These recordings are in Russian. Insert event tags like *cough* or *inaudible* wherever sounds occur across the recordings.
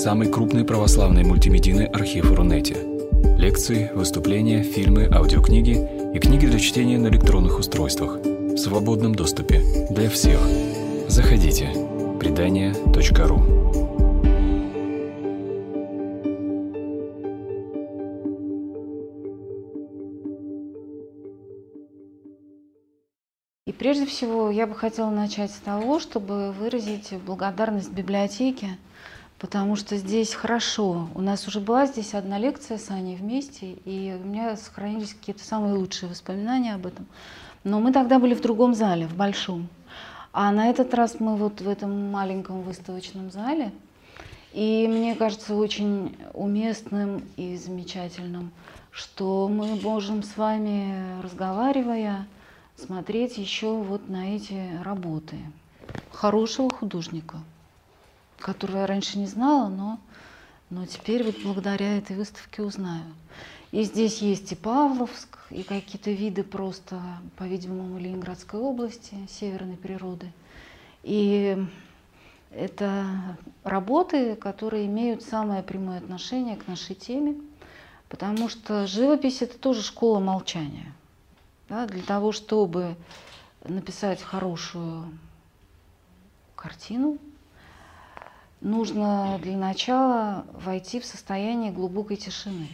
самый крупный православный мультимедийный архив Рунете. Лекции, выступления, фильмы, аудиокниги и книги для чтения на электронных устройствах в свободном доступе для всех. Заходите. Предания.ру прежде всего я бы хотела начать с того, чтобы выразить благодарность библиотеке, потому что здесь хорошо. У нас уже была здесь одна лекция с Аней вместе, и у меня сохранились какие-то самые лучшие воспоминания об этом. Но мы тогда были в другом зале, в большом. А на этот раз мы вот в этом маленьком выставочном зале. И мне кажется очень уместным и замечательным, что мы можем с вами, разговаривая, смотреть еще вот на эти работы хорошего художника, которого я раньше не знала, но, но теперь вот благодаря этой выставке узнаю. И здесь есть и Павловск, и какие-то виды просто, по-видимому, Ленинградской области, северной природы. И это работы, которые имеют самое прямое отношение к нашей теме, потому что живопись – это тоже школа молчания – да, для того, чтобы написать хорошую картину, нужно для начала войти в состояние глубокой тишины.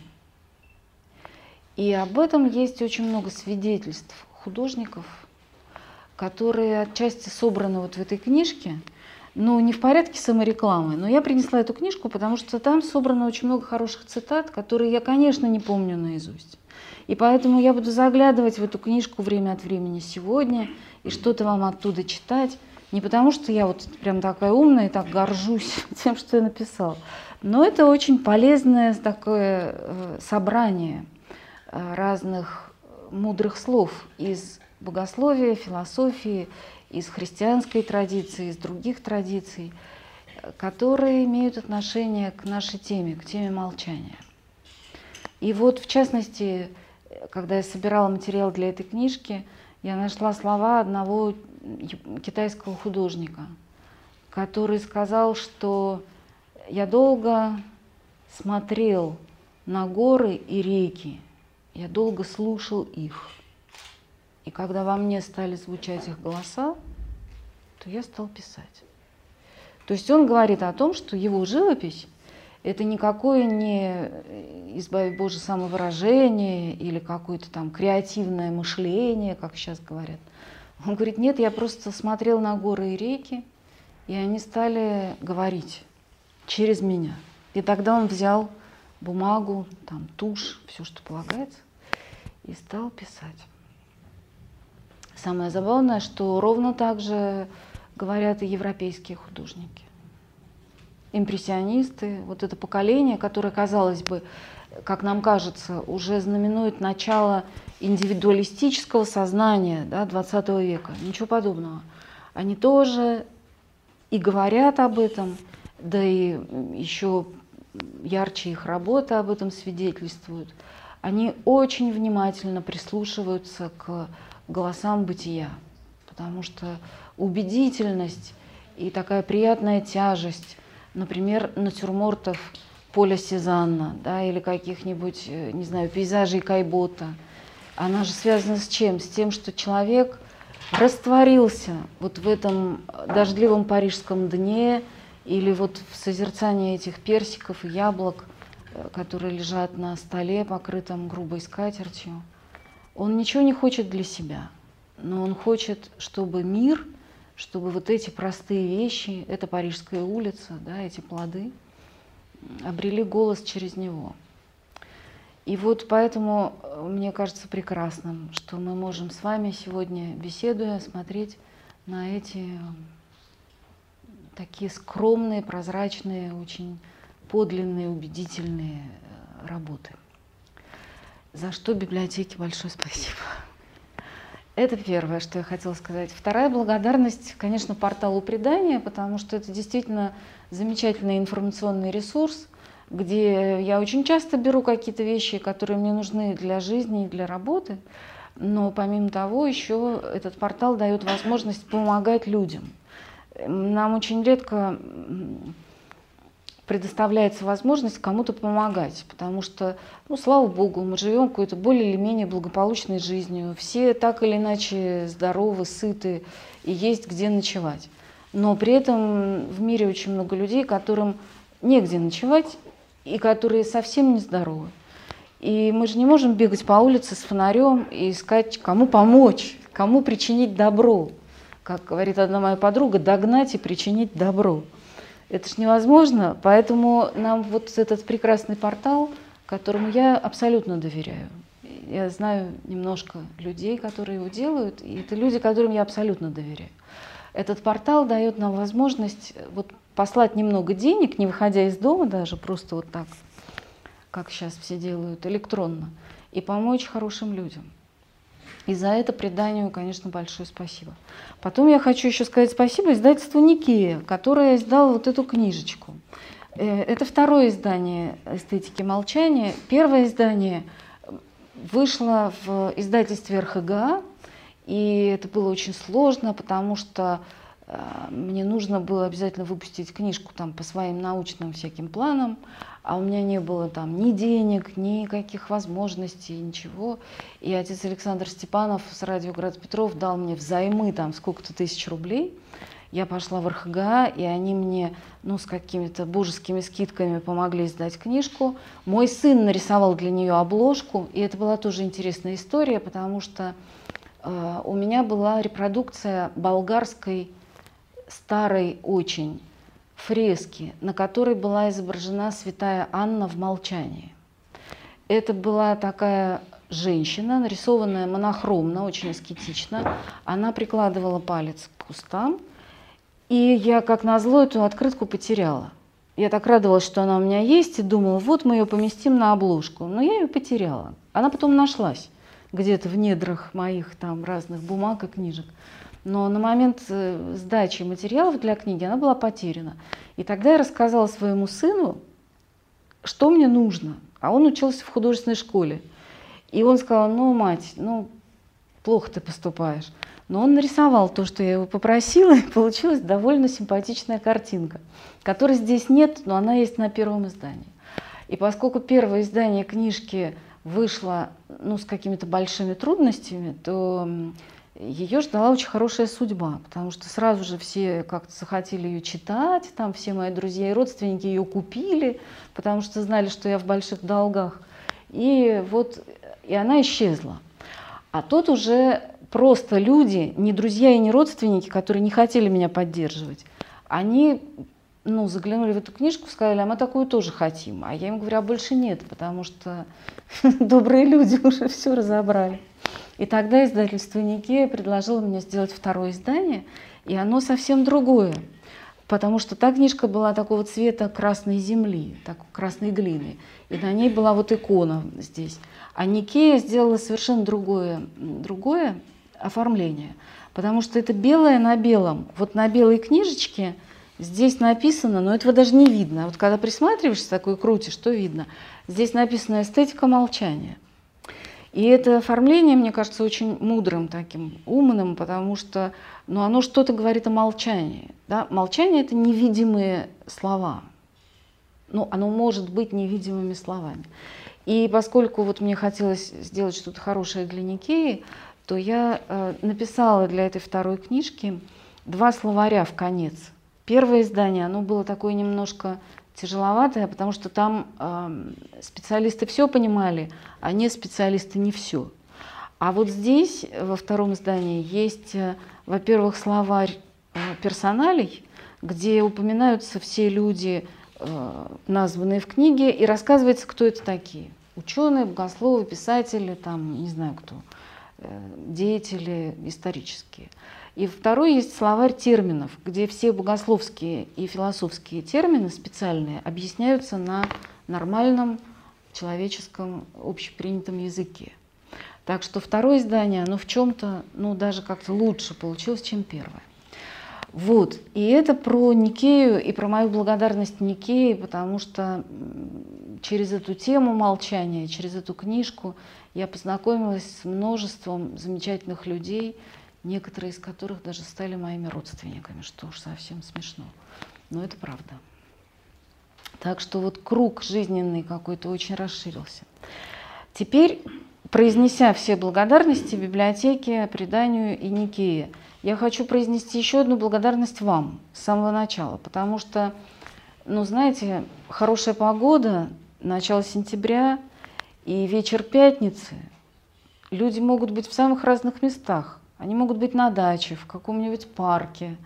И об этом есть очень много свидетельств художников, которые отчасти собраны вот в этой книжке, но не в порядке саморекламы. Но я принесла эту книжку, потому что там собрано очень много хороших цитат, которые я, конечно, не помню наизусть. И поэтому я буду заглядывать в эту книжку время от времени сегодня и что-то вам оттуда читать. Не потому, что я вот прям такая умная и так горжусь *laughs* тем, что я написала, но это очень полезное такое э, собрание э, разных мудрых слов из богословия, философии, из христианской традиции, из других традиций, которые имеют отношение к нашей теме, к теме молчания. И вот, в частности, когда я собирала материал для этой книжки, я нашла слова одного китайского художника, который сказал, что я долго смотрел на горы и реки, я долго слушал их. И когда во мне стали звучать их голоса, то я стал писать. То есть он говорит о том, что его живопись это никакое не, избави Боже, самовыражение или какое-то там креативное мышление, как сейчас говорят. Он говорит, нет, я просто смотрел на горы и реки, и они стали говорить через меня. И тогда он взял бумагу, там, тушь, все, что полагается, и стал писать. Самое забавное, что ровно так же говорят и европейские художники импрессионисты, вот это поколение, которое, казалось бы, как нам кажется, уже знаменует начало индивидуалистического сознания да, 20 века. Ничего подобного. Они тоже и говорят об этом, да и еще ярче их работы об этом свидетельствуют. Они очень внимательно прислушиваются к голосам бытия, потому что убедительность и такая приятная тяжесть например, натюрмортов Поля Сезанна, да, или каких-нибудь, э, не знаю, пейзажей Кайбота. Она же связана с чем? С тем, что человек растворился вот в этом дождливом парижском дне или вот в созерцании этих персиков и яблок, э, которые лежат на столе, покрытом грубой скатертью. Он ничего не хочет для себя, но он хочет, чтобы мир – чтобы вот эти простые вещи, эта Парижская улица, да, эти плоды, обрели голос через него. И вот поэтому э, мне кажется прекрасным, что мы можем с вами сегодня, беседуя, смотреть на эти э, такие скромные, прозрачные, очень подлинные, убедительные э, работы. За что библиотеке большое спасибо. Это первое, что я хотела сказать. Вторая благодарность, конечно, порталу предания, потому что это действительно замечательный информационный ресурс, где я очень часто беру какие-то вещи, которые мне нужны для жизни и для работы. Но помимо того, еще этот портал дает возможность помогать людям. Нам очень редко предоставляется возможность кому-то помогать, потому что, ну, слава богу, мы живем какой-то более или менее благополучной жизнью, все так или иначе здоровы, сыты и есть где ночевать. Но при этом в мире очень много людей, которым негде ночевать и которые совсем не здоровы. И мы же не можем бегать по улице с фонарем и искать, кому помочь, кому причинить добро. Как говорит одна моя подруга, догнать и причинить добро. Это же невозможно, поэтому нам вот этот прекрасный портал, которому я абсолютно доверяю. Я знаю немножко людей, которые его делают, и это люди, которым я абсолютно доверяю. Этот портал дает нам возможность вот послать немного денег, не выходя из дома даже, просто вот так, как сейчас все делают, электронно, и помочь хорошим людям. И за это преданию, конечно, большое спасибо. Потом я хочу еще сказать спасибо издательству Никея, которое издало вот эту книжечку. Э, это второе издание «Эстетики молчания». Первое издание вышло в издательстве РХГА, и это было очень сложно, потому что э, мне нужно было обязательно выпустить книжку там по своим научным всяким планам, а у меня не было там ни денег, ни каких возможностей, ничего. И отец Александр Степанов с радио Град Петров дал мне взаймы там сколько-то тысяч рублей. Я пошла в РХГА, и они мне ну, с какими-то божескими скидками помогли сдать книжку. Мой сын нарисовал для нее обложку, и это была тоже интересная история, потому что у меня была репродукция болгарской старой очень фрески, на которой была изображена святая Анна в молчании. Это была такая женщина, нарисованная монохромно, очень аскетично. Она прикладывала палец к кустам, и я, как назло, эту открытку потеряла. Я так радовалась, что она у меня есть, и думала, вот мы ее поместим на обложку. Но я ее потеряла. Она потом нашлась где-то в недрах моих там разных бумаг и книжек но на момент э, сдачи материалов для книги она была потеряна. И тогда я рассказала своему сыну, что мне нужно. А он учился в художественной школе. И он сказал, ну, мать, ну, плохо ты поступаешь. Но он нарисовал то, что я его попросила, и получилась довольно симпатичная картинка, которой здесь нет, но она есть на первом издании. И поскольку первое издание книжки вышло ну, с какими-то большими трудностями, то ее ждала очень хорошая судьба, потому что сразу же все как-то захотели ее читать, там все мои друзья и родственники ее купили, потому что знали, что я в больших долгах. И вот и она исчезла. А тут уже просто люди, не друзья и не родственники, которые не хотели меня поддерживать, они ну, заглянули в эту книжку, сказали, а мы такую тоже хотим. А я им говорю, а больше нет, потому что *laughs* добрые люди уже все разобрали. И тогда издательство Никея предложило мне сделать второе издание, и оно совсем другое. Потому что та книжка была такого цвета красной земли, так, красной глины. И на ней была вот икона здесь. А Никея сделала совершенно другое, другое оформление. Потому что это белое на белом. Вот на белой книжечке здесь написано, но этого даже не видно. Вот когда присматриваешься такой крутишь, что видно? Здесь написано «эстетика молчания». И это оформление, мне кажется, очень мудрым таким, умным, потому что ну, оно что-то говорит о молчании. Да? Молчание – это невидимые слова. Ну, оно может быть невидимыми словами. И поскольку вот мне хотелось сделать что-то хорошее для Никеи, то я э, написала для этой второй книжки два словаря в конец. Первое издание, оно было такое немножко тяжеловатая, потому что там э, специалисты все понимали, а не специалисты не все. А вот здесь, во втором издании, есть, э, во-первых, словарь э, персоналей, где упоминаются все люди, э, названные в книге, и рассказывается, кто это такие. Ученые, богословы, писатели, там, не знаю кто, деятели исторические. И второй есть словарь терминов, где все богословские и философские термины специальные объясняются на нормальном человеческом общепринятом языке. Так что второе издание, оно в чем-то, ну, даже как-то лучше получилось, чем первое. Вот, и это про Никею и про мою благодарность Никее, потому что через эту тему молчания, через эту книжку я познакомилась с множеством замечательных людей, некоторые из которых даже стали моими родственниками, что уж совсем смешно. Но это правда. Так что вот круг жизненный какой-то очень расширился. Теперь, произнеся все благодарности библиотеке, преданию и Никее, я хочу произнести еще одну благодарность вам с самого начала, потому что, ну, знаете, хорошая погода, начало сентября и вечер пятницы, люди могут быть в самых разных местах. Они могут быть на даче, в каком-нибудь парке,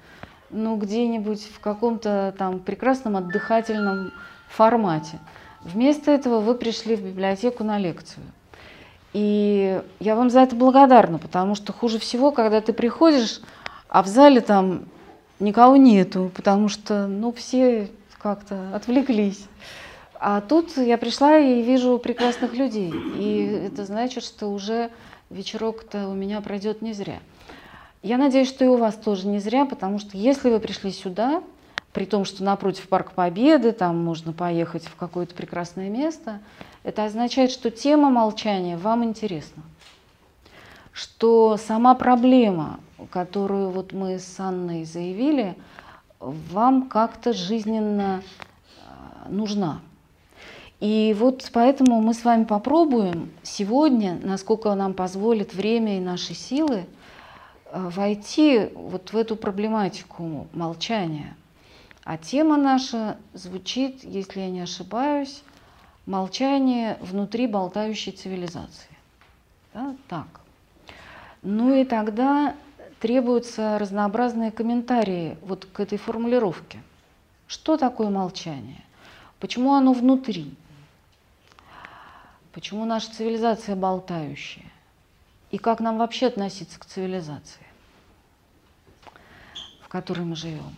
ну, где-нибудь в каком-то там прекрасном отдыхательном формате. Вместо этого вы пришли в библиотеку на лекцию. И я вам за это благодарна, потому что хуже всего, когда ты приходишь, а в зале там никого нету, потому что, ну, все как-то отвлеклись. А тут я пришла и вижу прекрасных людей. И это значит, что уже вечерок-то у меня пройдет не зря. Я надеюсь, что и у вас тоже не зря, потому что если вы пришли сюда, при том, что напротив Парк Победы, там можно поехать в какое-то прекрасное место, это означает, что тема молчания вам интересна. Что сама проблема, которую вот мы с Анной заявили, вам как-то жизненно э, нужна. И вот поэтому мы с вами попробуем сегодня, насколько нам позволит время и наши силы, э, войти вот в эту проблематику молчания. А тема наша звучит, если я не ошибаюсь, молчание внутри болтающей цивилизации. Да? Так. Ну и тогда требуются разнообразные комментарии вот к этой формулировке. Что такое молчание? Почему оно внутри? Почему наша цивилизация болтающая? И как нам вообще относиться к цивилизации, в которой мы живем?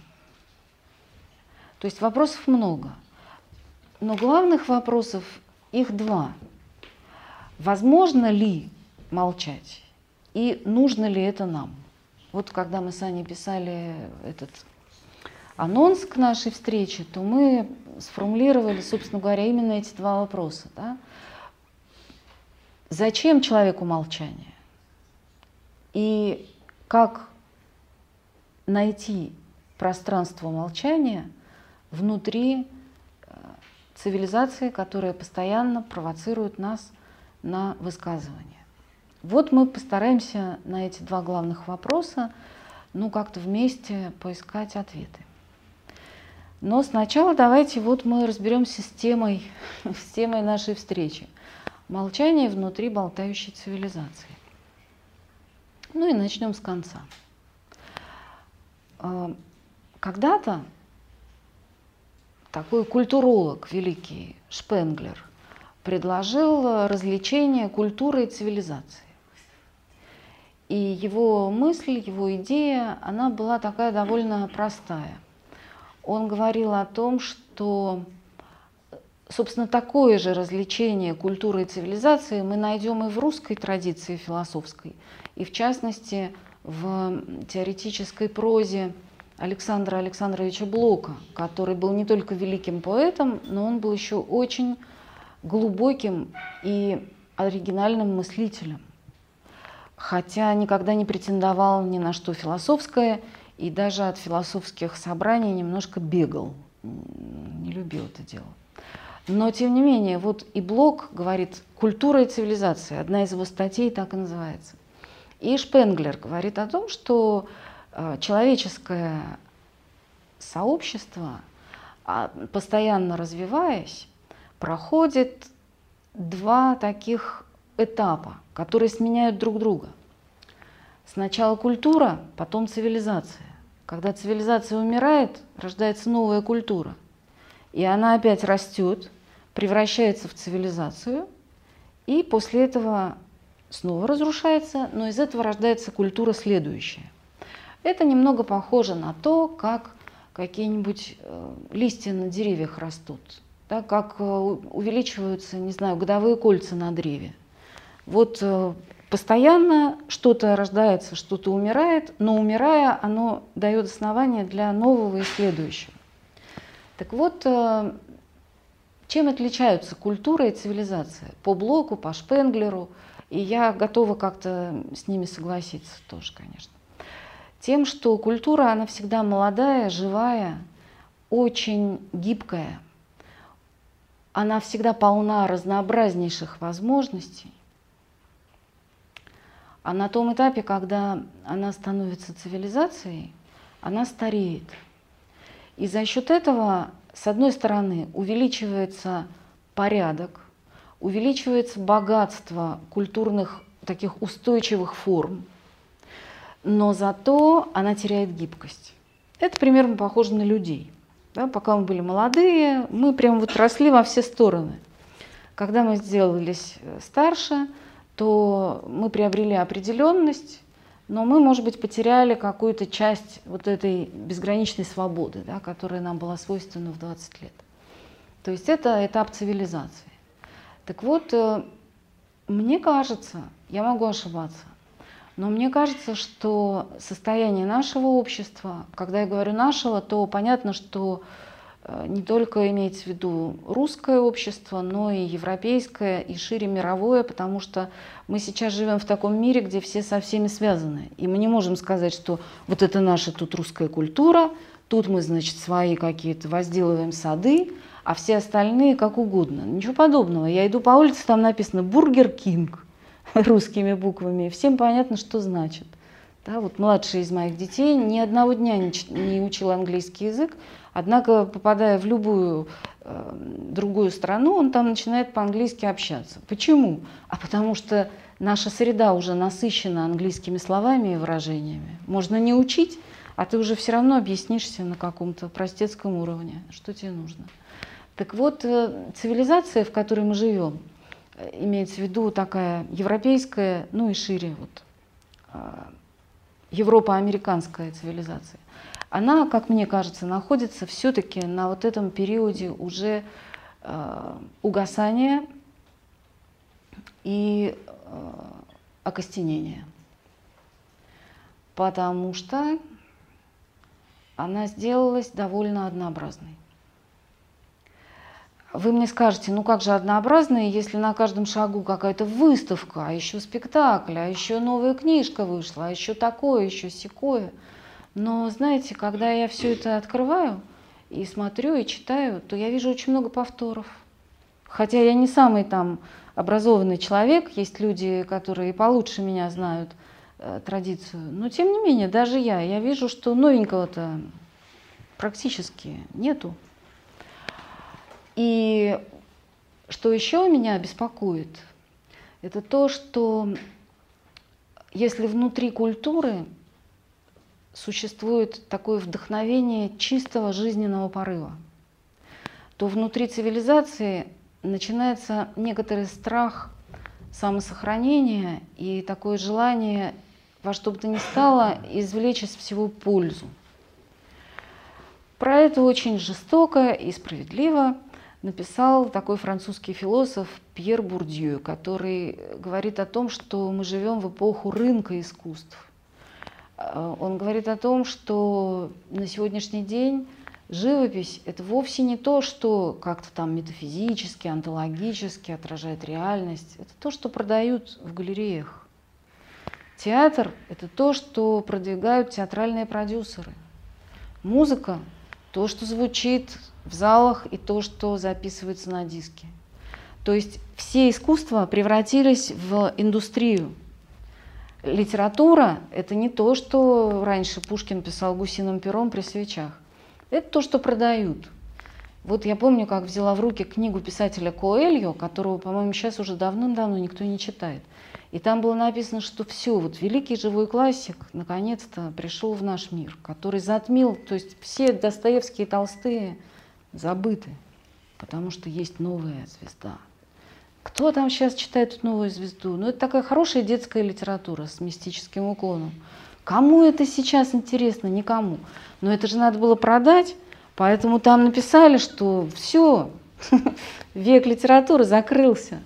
То есть вопросов много. Но главных вопросов их два. Возможно ли молчать? И нужно ли это нам? Вот когда мы с Аней писали этот анонс к нашей встрече, то мы сформулировали, собственно говоря, именно эти два вопроса. Да? Зачем человеку молчание? И как найти пространство молчания внутри э, цивилизации, которая постоянно провоцирует нас на высказывание. Вот мы постараемся на эти два главных вопроса ну как-то вместе поискать ответы. Но сначала давайте вот мы разберемся с темой, *laughs* с темой нашей встречи – Молчание внутри болтающей цивилизации. Ну и начнем с конца. А, когда-то такой культуролог великий Шпенглер предложил развлечение культуры и цивилизации. И его мысль, его идея, она была такая довольно простая. Он говорил о том, что Собственно, такое же развлечение культуры и цивилизации мы найдем и в русской традиции философской, и в частности в теоретической прозе Александра Александровича Блока, который был не только великим поэтом, но он был еще очень глубоким и оригинальным мыслителем. Хотя никогда не претендовал ни на что философское и даже от философских собраний немножко бегал, не любил это дело. Но, тем не менее, вот и Блок говорит «культура и цивилизация», одна из его статей так и называется. И Шпенглер говорит о том, что э, человеческое сообщество, а, постоянно развиваясь, проходит два таких этапа, которые сменяют друг друга. Сначала культура, потом цивилизация. Когда цивилизация умирает, рождается новая культура. И она опять растет, превращается в цивилизацию, и после этого снова разрушается, но из этого рождается культура следующая. Это немного похоже на то, как какие-нибудь э, листья на деревьях растут, да, как э, увеличиваются, не знаю, годовые кольца на древе. Вот э, постоянно что-то рождается, что-то умирает, но умирая, оно дает основание для нового и следующего. Так вот, э, чем отличаются культура и цивилизация? По Блоку, по Шпенглеру, и я готова как-то с ними согласиться тоже, конечно. Тем, что культура, она всегда молодая, живая, очень гибкая, она всегда полна разнообразнейших возможностей. А на том этапе, когда она становится цивилизацией, она стареет. И за счет этого, с одной стороны, увеличивается порядок, увеличивается богатство культурных таких устойчивых форм, но зато она теряет гибкость. Это примерно похоже на людей. Да, пока мы были молодые, мы прям вот росли во все стороны. Когда мы сделались старше, то мы приобрели определенность, но мы, может быть, потеряли какую-то часть вот этой безграничной свободы, да, которая нам была свойственна в 20 лет. То есть это этап цивилизации. Так вот, э, мне кажется, я могу ошибаться, но мне кажется, что состояние нашего общества, когда я говорю нашего, то понятно, что не только имеется в виду русское общество, но и европейское, и шире мировое, потому что мы сейчас живем в таком мире, где все со всеми связаны. И мы не можем сказать, что вот это наша тут русская культура, тут мы, значит, свои какие-то возделываем сады, а все остальные как угодно. Ничего подобного. Я иду по улице, там написано «Бургер Кинг» *laughs* русскими буквами. Всем понятно, что значит. Да, вот младший из моих детей ни одного дня не, не учил английский язык, однако, попадая в любую э, другую страну, он там начинает по-английски общаться. Почему? А потому что наша среда уже насыщена английскими словами и выражениями. Можно не учить, а ты уже все равно объяснишься на каком-то простецком уровне, что тебе нужно. Так вот, э, цивилизация, в которой мы живем, имеется в виду такая европейская, ну и шире вот а, европа-американская цивилизация, она, как мне кажется, находится все-таки на вот этом периоде уже э, угасания и э, окостенения. Потому что она сделалась довольно однообразной. Вы мне скажете, ну как же однообразные, если на каждом шагу какая-то выставка, а еще спектакль, а еще новая книжка вышла, а еще такое, еще секое. Но знаете, когда я все это открываю и смотрю, и читаю, то я вижу очень много повторов. Хотя я не самый там образованный человек, есть люди, которые получше меня знают э, традицию, но тем не менее, даже я, я вижу, что новенького-то практически нету. И что еще меня беспокоит, это то, что если внутри культуры существует такое вдохновение чистого жизненного порыва, то внутри цивилизации начинается некоторый страх самосохранения и такое желание во что бы то ни стало извлечь из всего пользу. Про это очень жестоко и справедливо – написал такой французский философ Пьер Бурдью, который говорит о том, что мы живем в эпоху рынка искусств. Э, он говорит о том, что на сегодняшний день живопись – это вовсе не то, что как-то там метафизически, онтологически отражает реальность. Это то, что продают в галереях. Театр – это то, что продвигают театральные продюсеры. Музыка – то, что звучит в залах и то, что записывается на диске. То есть все искусства превратились в индустрию. Литература – это не то, что раньше Пушкин писал гусиным пером при свечах. Это то, что продают. Вот я помню, как взяла в руки книгу писателя Коэльо, которого, по-моему, сейчас уже давным-давно никто не читает. И там было написано, что все, вот великий живой классик наконец-то пришел в наш мир, который затмил, то есть все Достоевские Толстые – забыты, потому что есть новая звезда. Кто там сейчас читает новую звезду? Ну, это такая хорошая детская литература с мистическим уклоном. Кому это сейчас интересно? Никому. Но это же надо было продать, поэтому там написали, что все, *laughs* век литературы закрылся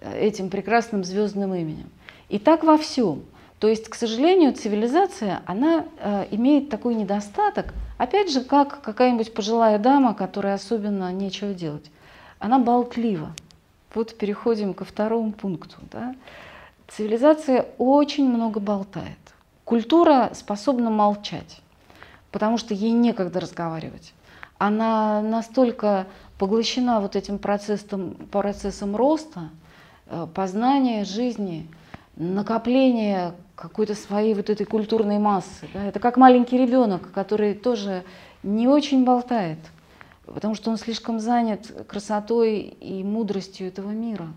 этим прекрасным звездным именем. И так во всем. То есть, к сожалению, цивилизация, она э, имеет такой недостаток, опять же, как какая-нибудь пожилая дама, которая особенно нечего делать. Она болтлива. Вот переходим ко второму пункту. Да? Цивилизация очень много болтает. Культура способна молчать, потому что ей некогда разговаривать. Она настолько поглощена вот этим процессом, процессом роста, э, познания жизни, накопления какой-то своей вот этой культурной массы. Да? Это как маленький ребенок, который тоже не очень болтает, потому что он слишком занят красотой и мудростью этого мира.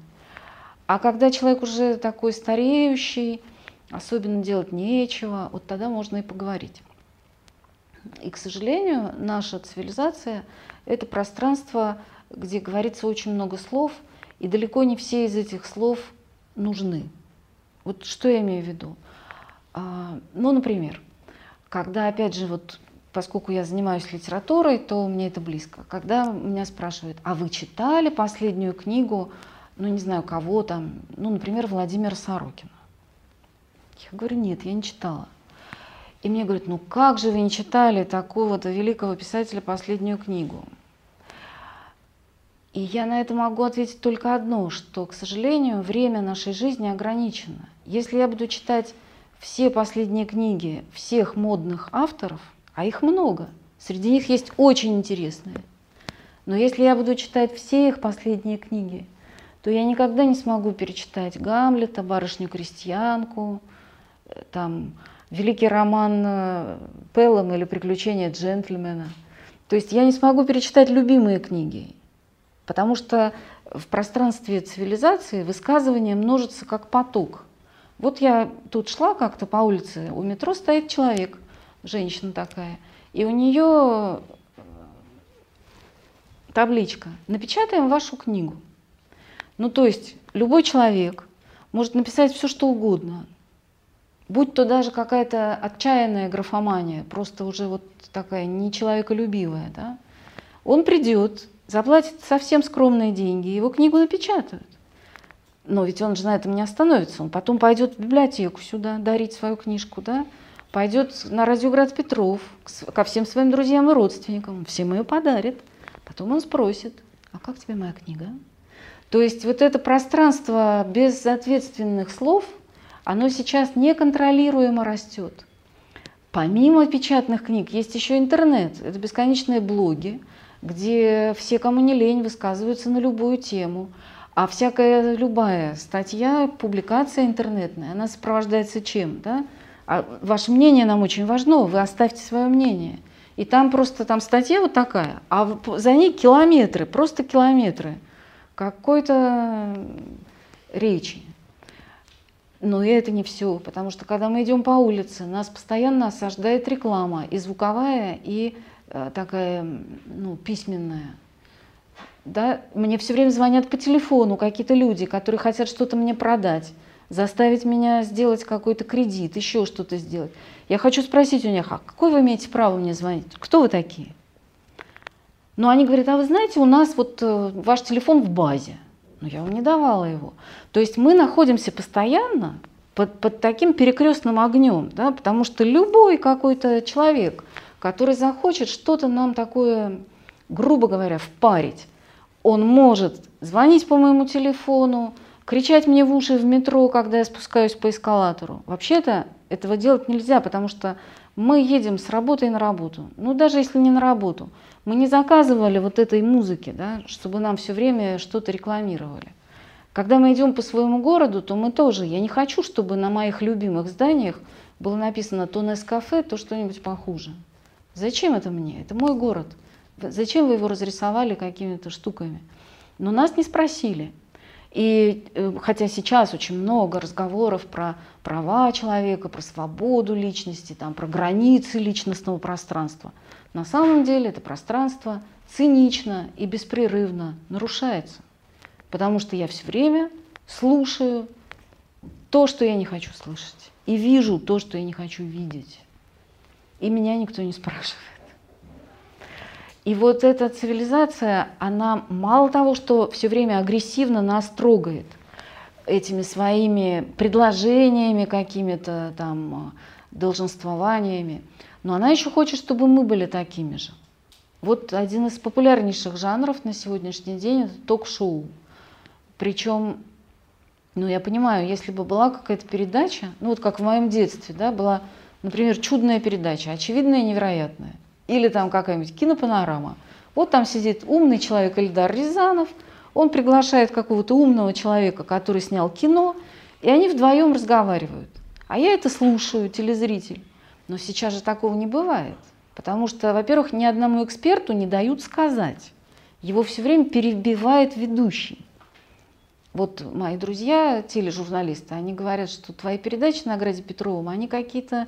А когда человек уже такой стареющий, особенно делать нечего, вот тогда можно и поговорить. И, к сожалению, наша цивилизация – это пространство, где говорится очень много слов, и далеко не все из этих слов нужны. Вот что я имею в виду? А, ну, например, когда, опять же, вот поскольку я занимаюсь литературой, то мне это близко. Когда меня спрашивают, а вы читали последнюю книгу, ну, не знаю, кого там, ну, например, Владимира Сорокина? Я говорю, нет, я не читала. И мне говорят, ну как же вы не читали такого-то великого писателя последнюю книгу? И я на это могу ответить только одно, что, к сожалению, время нашей жизни ограничено. Если я буду читать все последние книги всех модных авторов, а их много, среди них есть очень интересные, но если я буду читать все их последние книги, то я никогда не смогу перечитать Гамлета, Барышню-крестьянку, там, великий роман э, Пеллом или «Приключения джентльмена». То есть я не смогу перечитать любимые книги, потому что в пространстве цивилизации высказывание множится как поток. Вот я тут шла как-то по улице, у метро стоит человек, женщина такая, и у нее э, табличка «Напечатаем вашу книгу». Ну, то есть любой человек может написать все, что угодно, Будь то даже какая-то отчаянная графомания, просто уже вот такая нечеловеколюбивая, да, он придет, заплатит совсем скромные деньги, его книгу напечатают. Но ведь он же на этом не остановится. Он потом пойдет в библиотеку сюда дарить свою книжку, да? Пойдет на радиоград Петров ко всем своим друзьям и родственникам. Всем ее подарит. Потом он спросит, а как тебе моя книга? То есть вот это пространство без ответственных слов – оно сейчас неконтролируемо растет. Помимо печатных книг есть еще интернет. Это бесконечные блоги, где все, кому не лень, высказываются на любую тему. А всякая любая статья, публикация интернетная, она сопровождается чем? Да? А ваше мнение нам очень важно, вы оставьте свое мнение. И там просто там статья вот такая, а за ней километры, просто километры какой-то речи. Но и это не все, потому что когда мы идем по улице, нас постоянно осаждает реклама, и звуковая, и э, такая ну, письменная. Да? Мне все время звонят по телефону какие-то люди, которые хотят что-то мне продать, заставить меня сделать какой-то кредит, еще что-то сделать. Я хочу спросить у них, а какое вы имеете право мне звонить? Кто вы такие? Но они говорят, а вы знаете, у нас вот э, ваш телефон в базе. Но я вам не давала его. То есть мы находимся постоянно под, под таким перекрестным огнем, да, потому что любой какой-то человек, который захочет что-то нам такое, грубо говоря, впарить, он может звонить по моему телефону, кричать мне в уши в метро, когда я спускаюсь по эскалатору. Вообще-то этого делать нельзя, потому что мы едем с работы на работу. Ну, даже если не на работу. Мы не заказывали вот этой музыки, да, чтобы нам все время что-то рекламировали. Когда мы идем по своему городу, то мы тоже, я не хочу, чтобы на моих любимых зданиях было написано то Нескафе, то что-нибудь похуже. Зачем это мне? Это мой город. Зачем вы его разрисовали какими-то штуками? Но нас не спросили. И э, хотя сейчас очень много разговоров про права человека, про свободу личности, там, про границы личностного пространства, на самом деле это пространство цинично и беспрерывно нарушается. Потому что я все время слушаю то, что я не хочу слышать, и вижу то, что я не хочу видеть. И меня никто не спрашивает. И вот эта цивилизация, она мало того, что все время агрессивно нас трогает этими своими предложениями какими-то там, долженствованиями, но она еще хочет, чтобы мы были такими же. Вот один из популярнейших жанров на сегодняшний день это ток-шоу. Причем, ну я понимаю, если бы была какая-то передача, ну вот как в моем детстве, да, была, например, чудная передача, очевидная и невероятная, или там какая-нибудь кинопанорама. Вот там сидит умный человек Эльдар Рязанов, он приглашает какого-то умного человека, который снял кино, и они вдвоем разговаривают. А я это слушаю, телезритель. Но сейчас же такого не бывает. Потому что, во-первых, ни одному эксперту не дают сказать. Его все время перебивает ведущий. Вот мои друзья, тележурналисты, они говорят, что твои передачи на Граде Петровом, они какие-то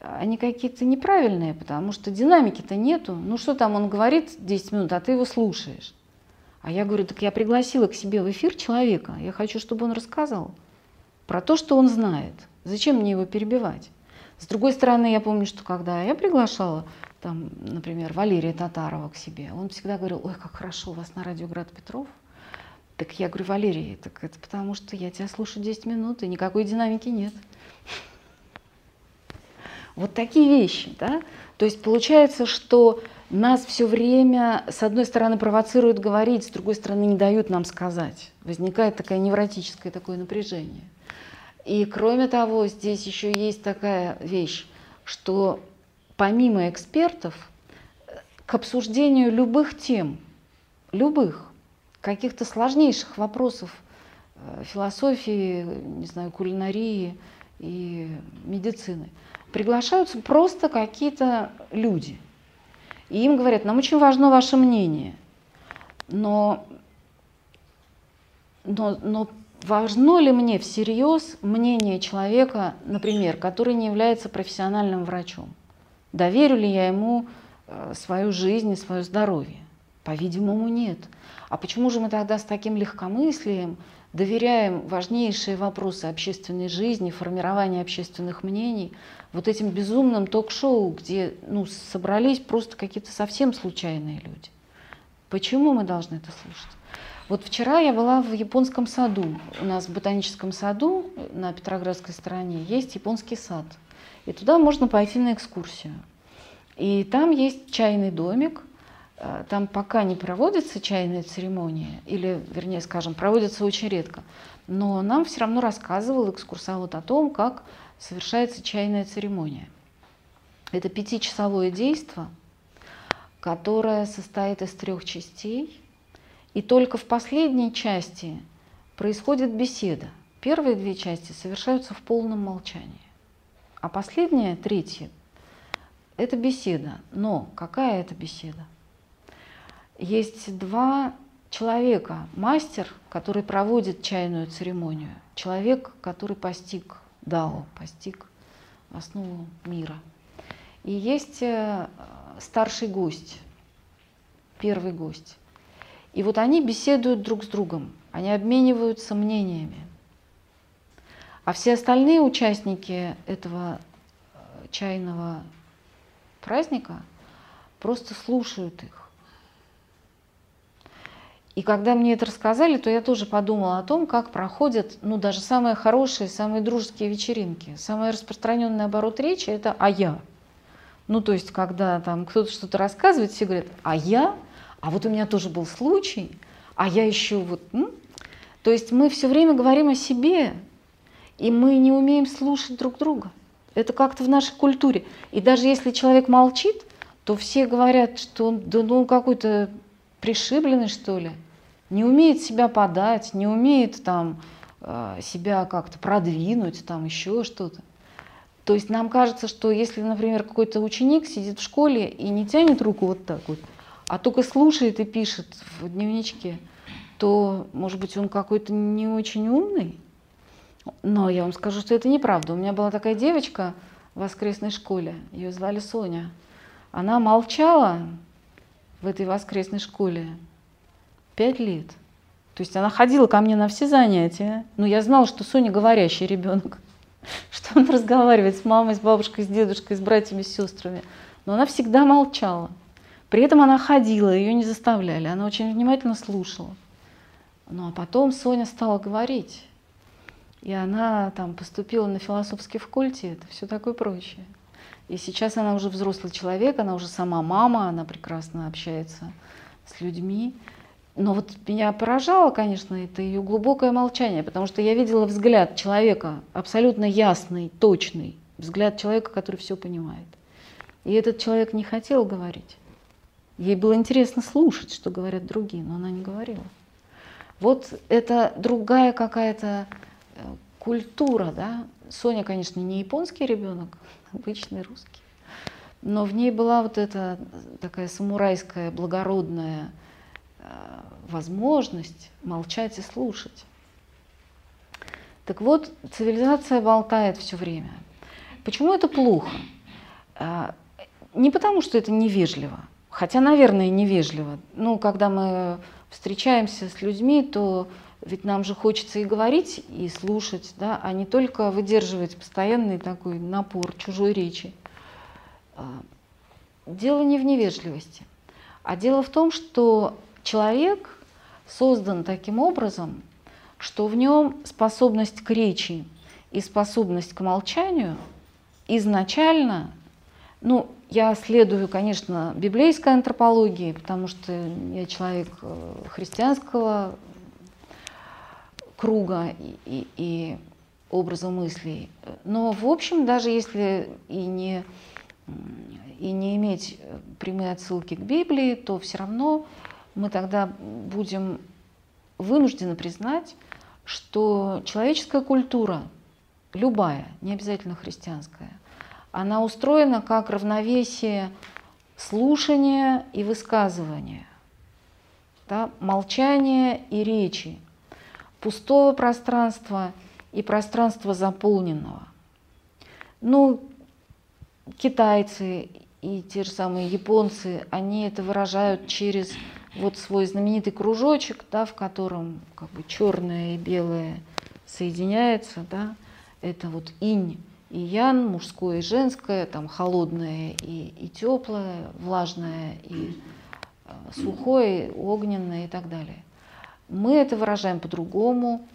они какие-то неправильные, потому что динамики-то нету. Ну что там он говорит 10 минут, а ты его слушаешь. А я говорю, так я пригласила к себе в эфир человека, я хочу, чтобы он рассказал про то, что он знает. Зачем мне его перебивать? С другой стороны, я помню, что когда я приглашала, там, например, Валерия Татарова к себе, он всегда говорил, ой, как хорошо у вас на радио Град Петров. Так я говорю, Валерий, так это потому что я тебя слушаю 10 минут, и никакой динамики нет. Вот такие вещи, да? То есть получается, что нас все время, с одной стороны, провоцируют говорить, с другой стороны, не дают нам сказать. Возникает такое невротическое такое напряжение. И кроме того, здесь еще есть такая вещь, что помимо экспертов, к обсуждению любых тем, любых, каких-то сложнейших вопросов э, философии, не знаю, кулинарии и медицины, приглашаются просто какие-то люди. И им говорят, нам очень важно ваше мнение, но, но, но важно ли мне всерьез мнение человека, например, который не является профессиональным врачом? Доверю ли я ему э, свою жизнь и свое здоровье? По-видимому, нет. А почему же мы тогда с таким легкомыслием доверяем важнейшие вопросы общественной жизни, формирования общественных мнений вот этим безумным ток-шоу, где ну, собрались просто какие-то совсем случайные люди? Почему мы должны это слушать? Вот вчера я была в японском саду. У нас в ботаническом саду на Петроградской стороне есть японский сад. И туда можно пойти на экскурсию. И там есть чайный домик. Э, там пока не проводится чайная церемония, или, вернее, скажем, проводится очень редко. Но нам все равно рассказывал экскурсовод о том, как совершается чайная церемония. Это пятичасовое действие, которое состоит из трех частей – и только в последней части происходит беседа. Первые две части совершаются в полном молчании. А последняя, третья, это беседа. Но какая это беседа? Есть два человека. Мастер, который проводит чайную церемонию. Человек, который постиг Дао, постиг основу мира. И есть э, старший гость, первый гость. И вот они беседуют друг с другом, они обмениваются мнениями. А все остальные участники этого э, чайного праздника просто слушают их. И когда мне это рассказали, то я тоже подумала о том, как проходят, ну, даже самые хорошие, самые дружеские вечеринки. Самый распространенный оборот речи – это «а я». Ну, то есть, когда там кто-то что-то рассказывает, все говорят «а я», а вот у меня тоже был случай, а я еще вот... М? То есть мы все время говорим о себе, и мы не умеем слушать друг друга. Это как-то в нашей культуре. И даже если человек молчит, то все говорят, что он да, ну, какой-то пришибленный, что ли, не умеет себя подать, не умеет там э, себя как-то продвинуть, там еще что-то. То есть нам кажется, что если, например, какой-то ученик сидит в школе и не тянет руку вот так вот, а только слушает и пишет в дневничке, то, может быть, он какой-то не очень умный. Но я вам скажу, что это неправда. У меня была такая девочка в воскресной школе, ее звали Соня. Она молчала в этой воскресной школе пять лет. То есть она ходила ко мне на все занятия. Но я знала, что Соня говорящий ребенок, *laughs* что он разговаривает с мамой, с бабушкой, с дедушкой, с братьями, с сестрами. Но она всегда молчала. При этом она ходила, ее не заставляли, она очень внимательно слушала. Ну а потом Соня стала говорить. И она там поступила на философский факультет, все такое прочее. И сейчас она уже взрослый человек, она уже сама мама, она прекрасно общается с людьми. Но вот меня поражало, конечно, это ее глубокое молчание, потому что я видела взгляд человека абсолютно ясный, точный, взгляд человека, который все понимает. И этот человек не хотел говорить Ей было интересно слушать, что говорят другие, но она не говорила. Вот это другая какая-то э, культура, да. Соня, конечно, не японский ребенок, обычный русский. Но в ней была вот эта такая самурайская, благородная э, возможность молчать и слушать. Так вот, цивилизация болтает все время. Почему это плохо? А, не потому, что это невежливо, хотя, наверное, невежливо. Ну, когда мы встречаемся с людьми, то ведь нам же хочется и говорить, и слушать, да, а не только выдерживать постоянный такой напор чужой речи. А, дело не в невежливости, а дело в том, что человек создан таким образом, что в нем способность к речи и способность к молчанию изначально, ну, я следую, конечно, библейской антропологии, потому что я человек э, христианского круга и, и, и образа мыслей. Но, в общем, даже если и не, и не иметь прямые отсылки к Библии, то все равно мы тогда будем вынуждены признать, что человеческая культура, любая, не обязательно христианская, она устроена как равновесие слушания и высказывания, да, молчания и речи, пустого пространства и пространства заполненного. Ну, китайцы и те же самые японцы, они это выражают через вот свой знаменитый кружочек, да, в котором как бы черное и белое соединяется, да, это вот инь и ян, мужское и женское, там холодное и, и теплое, влажное и э, сухое, огненное и так далее. Мы это выражаем по-другому,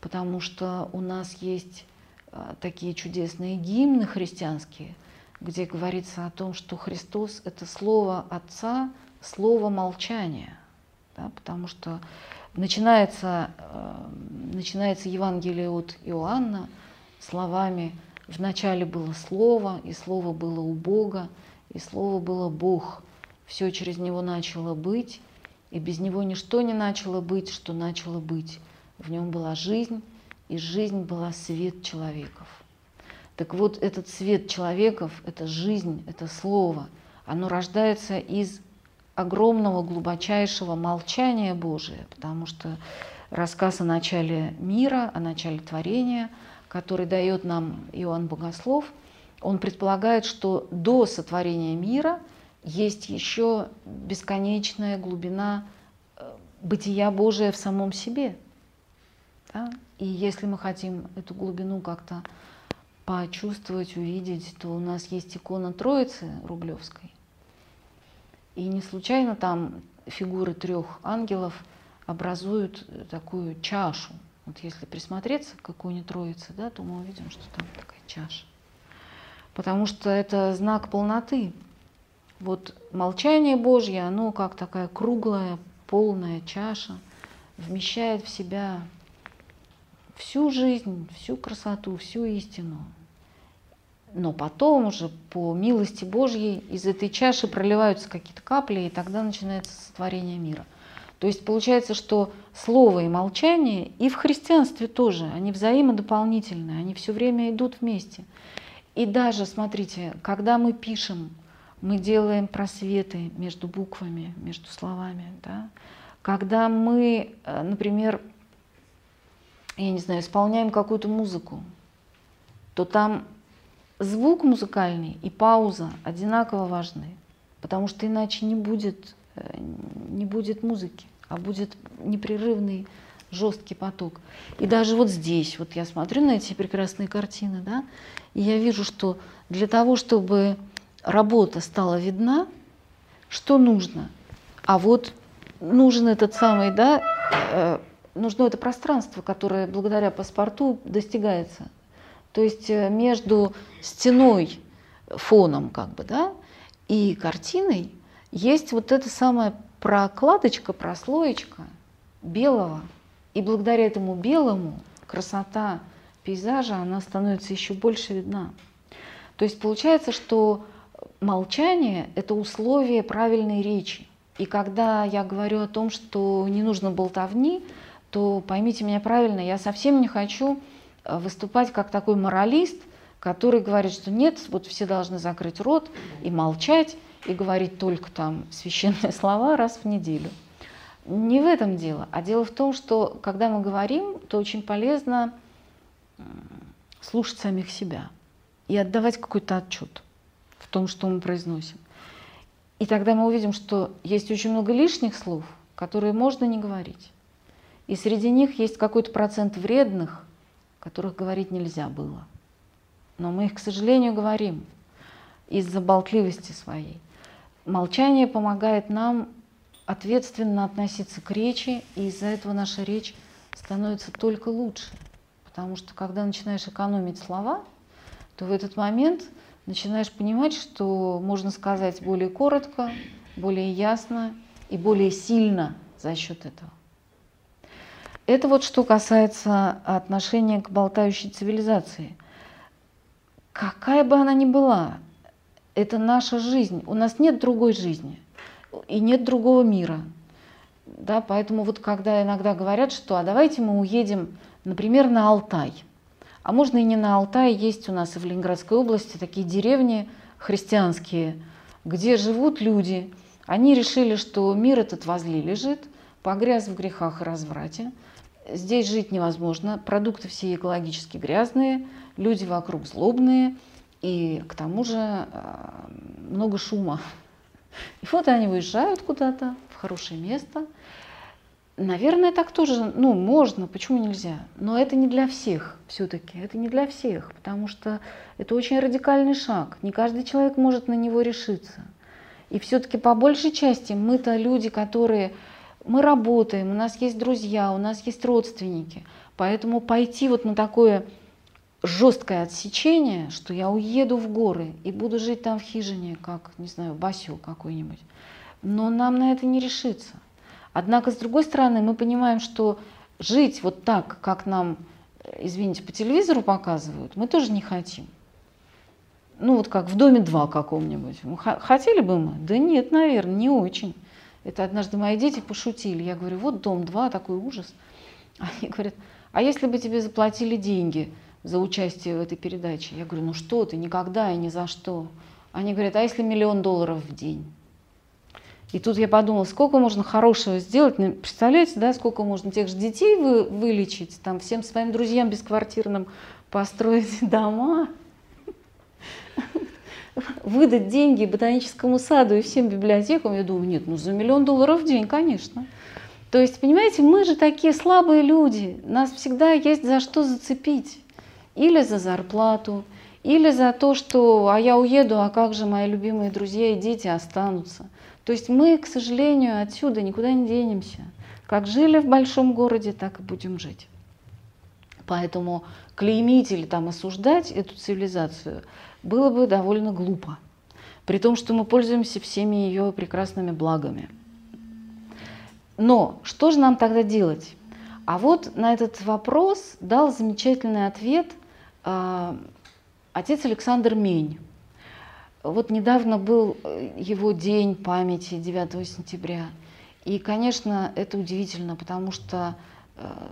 потому что у нас есть э, такие чудесные гимны христианские, где говорится о том, что Христос – это слово Отца, слово молчания, да, потому что начинается, э, начинается Евангелие от Иоанна словами Вначале было Слово, и Слово было у Бога, и Слово было Бог. Все через Него начало быть, и без Него ничто не начало быть, что начало быть. В Нем была жизнь, и жизнь была свет человеков. Так вот, этот свет человеков, это жизнь, это Слово, оно рождается из огромного, глубочайшего молчания Божия, потому что рассказ о начале мира, о начале творения – который дает нам Иоанн Богослов, он предполагает, что до сотворения мира есть еще бесконечная глубина э, бытия Божия в самом себе. Да? И если мы хотим эту глубину как-то почувствовать, увидеть, то у нас есть икона Троицы Рублевской. И не случайно там фигуры трех ангелов образуют такую чашу, вот если присмотреться к иконе Троицы, да, то мы увидим, что там такая чаша. Потому что это знак полноты. Вот молчание Божье, оно как такая круглая, полная чаша, вмещает в себя всю жизнь, всю красоту, всю истину. Но потом уже по милости Божьей из этой чаши проливаются какие-то капли, и тогда начинается сотворение мира. То есть получается, что слово и молчание и в христианстве тоже, они взаимодополнительные, они все время идут вместе. И даже, смотрите, когда мы пишем, мы делаем просветы между буквами, между словами. Да? Когда мы, э, например, я не знаю, исполняем какую-то музыку, то там звук музыкальный и пауза одинаково важны, потому что иначе не будет, э, не будет музыки а будет непрерывный жесткий поток. И даже вот здесь, вот я смотрю на эти прекрасные картины, да, и я вижу, что для того, чтобы работа стала видна, что нужно? А вот нужен этот самый, да, э, нужно это пространство, которое благодаря паспорту достигается. То есть э, между стеной, фоном, как бы, да, и картиной есть вот это самое прокладочка, прослоечка белого. И благодаря этому белому красота пейзажа, она становится еще больше видна. То есть получается, что молчание – это условие правильной речи. И когда я говорю о том, что не нужно болтовни, то поймите меня правильно, я совсем не хочу э, выступать как такой моралист, который говорит, что нет, вот все должны закрыть рот и молчать, и говорить только там священные *laughs* слова раз в неделю. Не в этом дело, а дело в том, что когда мы говорим, то очень полезно слушать самих себя и отдавать какой-то отчет том, что мы произносим. И тогда мы увидим, что есть очень много лишних слов, которые можно не говорить. И среди них есть какой-то процент вредных, которых говорить нельзя было. Но мы их, к сожалению, говорим из-за болтливости своей. Молчание помогает нам ответственно относиться к речи, и из-за этого наша речь становится только лучше. Потому что когда начинаешь экономить слова, то в этот момент начинаешь понимать, что можно сказать более коротко, более ясно и более сильно за счет этого. Это вот что касается отношения к болтающей цивилизации. Какая бы она ни была, это наша жизнь. У нас нет другой жизни и нет другого мира. Да, поэтому вот когда иногда говорят, что а давайте мы уедем, например, на Алтай – а можно и не на Алтае, есть у нас и в Ленинградской области такие деревни христианские, где живут люди. Они решили, что мир этот возле лежит, погряз в грехах и разврате. Здесь жить невозможно, продукты все экологически грязные, люди вокруг злобные, и к тому же а, много шума. *laughs* И вот они уезжают куда-то в хорошее место – Наверное, так тоже, ну, можно, почему нельзя? Но это не для всех все-таки, это не для всех, потому что это очень радикальный шаг. Не каждый человек может на него решиться. И все-таки по большей части мы-то люди, которые... Мы работаем, у нас есть друзья, у нас есть родственники. Поэтому пойти вот на такое жесткое отсечение, что я уеду в горы и буду жить там в хижине, как, не знаю, Басю какой-нибудь. Но нам на это не решиться. Однако, с другой стороны, мы понимаем, что жить вот так, как нам, извините, по телевизору показывают, мы тоже не хотим. Ну вот как в «Доме 2» каком-нибудь. Хотели бы мы? Да нет, наверное, не очень. Это однажды мои дети пошутили. Я говорю, вот «Дом 2», такой ужас. *laughs* Они говорят, а если бы тебе заплатили деньги за участие в этой передаче? Я говорю, ну что ты, никогда и ни за что. Они говорят, а если миллион долларов в день? И тут я подумала, сколько можно хорошего сделать. Ну, представляете, да, сколько можно тех же детей вы, вылечить, там всем своим друзьям бесквартирным построить *laughs* дома, выдать деньги ботаническому саду и всем библиотекам. Я думаю, нет, ну за миллион долларов в день, конечно. То есть, понимаете, мы же такие слабые люди, нас всегда есть за что зацепить. Или за зарплату, или за то, что «а я уеду, а как же мои любимые друзья и дети останутся?». То есть мы, к сожалению, отсюда никуда не денемся. Как жили в большом городе, так и будем жить. Поэтому клеймить или там осуждать эту цивилизацию было бы довольно глупо. При том, что мы пользуемся всеми ее прекрасными благами. Но что же нам тогда делать? А вот на этот вопрос дал замечательный ответ э, отец Александр Мень. Вот недавно был э, его день памяти 9 сентября. И, конечно, это удивительно, потому что э,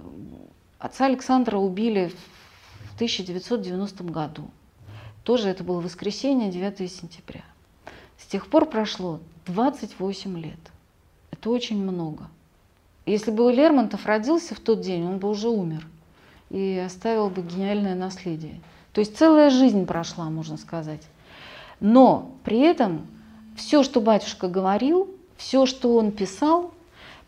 отца Александра убили в 1990 году. Тоже это было воскресенье, 9 сентября. С тех пор прошло 28 лет. Это очень много. Если бы Лермонтов родился в тот день, он бы уже умер и оставил бы гениальное наследие. То есть целая жизнь прошла, можно сказать. Но при этом все, что батюшка говорил, все, что он писал,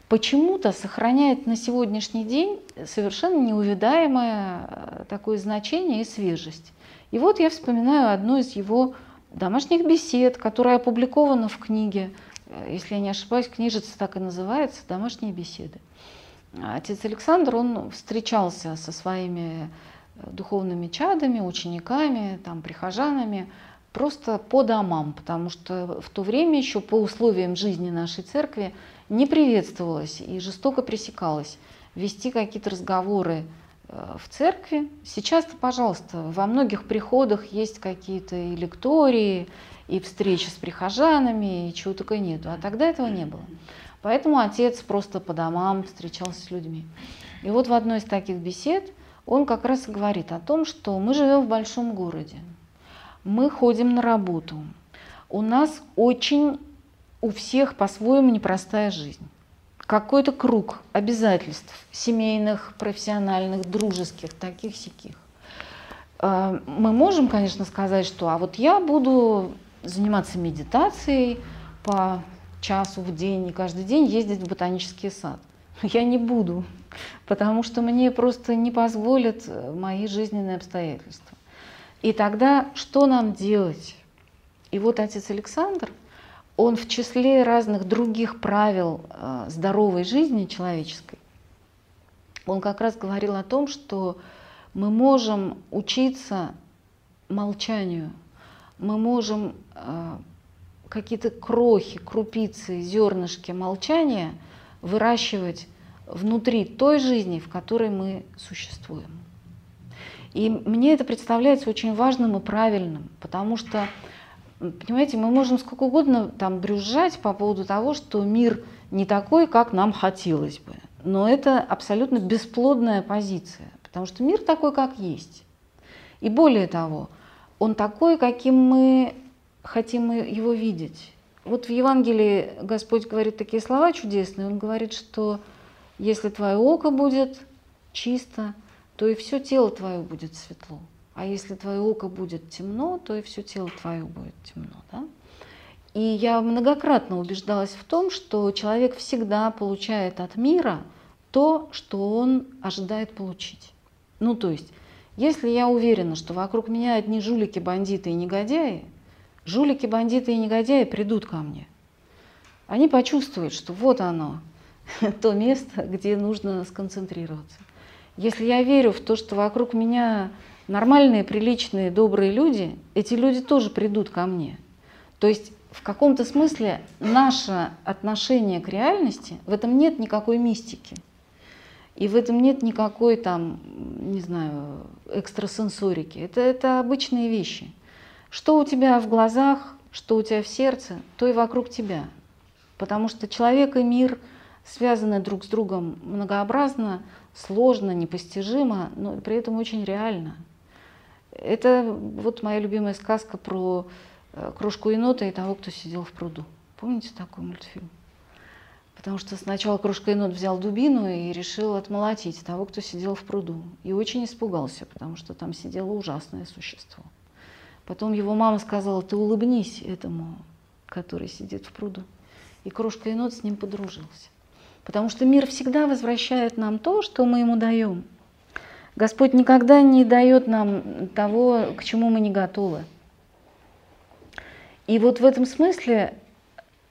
почему-то сохраняет на сегодняшний день совершенно неувидаемое э, такое значение и свежесть. И вот я вспоминаю одну из его домашних бесед, которая опубликована в книге, э, если я не ошибаюсь, книжица так и называется «Домашние беседы». Отец Александр, он встречался со своими э, духовными чадами, учениками, там, прихожанами просто по домам, потому что в то время еще по условиям жизни нашей церкви не приветствовалось и жестоко пресекалось вести какие-то разговоры э, в церкви. Сейчас-то, пожалуйста, во многих приходах есть какие-то и лектории, и встречи с прихожанами, и чего только нету. А тогда этого не было. Поэтому отец просто по домам встречался с людьми. И вот в одной из таких бесед он как раз и говорит о том, что мы живем в большом городе, мы ходим на работу, у нас очень у всех по-своему непростая жизнь. Какой-то круг обязательств семейных, профессиональных, дружеских, таких-сяких. А, мы можем, конечно, сказать, что а вот я буду заниматься медитацией по часу в день и каждый день ездить в ботанический сад. Я не буду, потому что мне просто не позволят мои жизненные обстоятельства. И тогда что нам делать? И вот отец Александр, он в числе разных других правил э, здоровой жизни человеческой, он как раз говорил о том, что мы можем учиться молчанию, мы можем э, какие-то крохи, крупицы, зернышки молчания выращивать внутри той жизни, в которой мы существуем. И мне это представляется очень важным и правильным, потому что, понимаете, мы можем сколько угодно там брюзжать по поводу того, что мир не такой, как нам хотелось бы. Но это абсолютно бесплодная позиция, потому что мир такой, как есть. И более того, он такой, каким мы хотим его видеть. Вот в Евангелии Господь говорит такие слова чудесные. Он говорит, что если твое око будет чисто, то и все тело твое будет светло. А если твое око будет темно, то и все тело твое будет темно. Да? И я многократно убеждалась в том, что человек всегда получает от мира то, что он ожидает получить. Ну, то есть, если я уверена, что вокруг меня одни жулики, бандиты и негодяи, жулики, бандиты и негодяи придут ко мне. Они почувствуют, что вот оно, *laughs* то место, где нужно сконцентрироваться. Если я верю в то, что вокруг меня нормальные, приличные, добрые люди, эти люди тоже придут ко мне. То есть в каком-то смысле наше отношение к реальности, в этом нет никакой мистики. И в этом нет никакой там, не знаю, экстрасенсорики. Это, это обычные вещи. Что у тебя в глазах, что у тебя в сердце, то и вокруг тебя. Потому что человек и мир связаны друг с другом многообразно, сложно, непостижимо, но при этом очень реально. Это вот моя любимая сказка про э, крошку енота и того, кто сидел в пруду. Помните такой мультфильм? Потому что сначала крошка енот взял дубину и решил отмолотить того, кто сидел в пруду. И очень испугался, потому что там сидело ужасное существо. Потом его мама сказала, ты улыбнись этому, который сидит в пруду. И крошка енот с ним подружился. Потому что мир всегда возвращает нам то, что мы ему даем. Господь никогда не дает нам того, к чему мы не готовы. И вот в этом смысле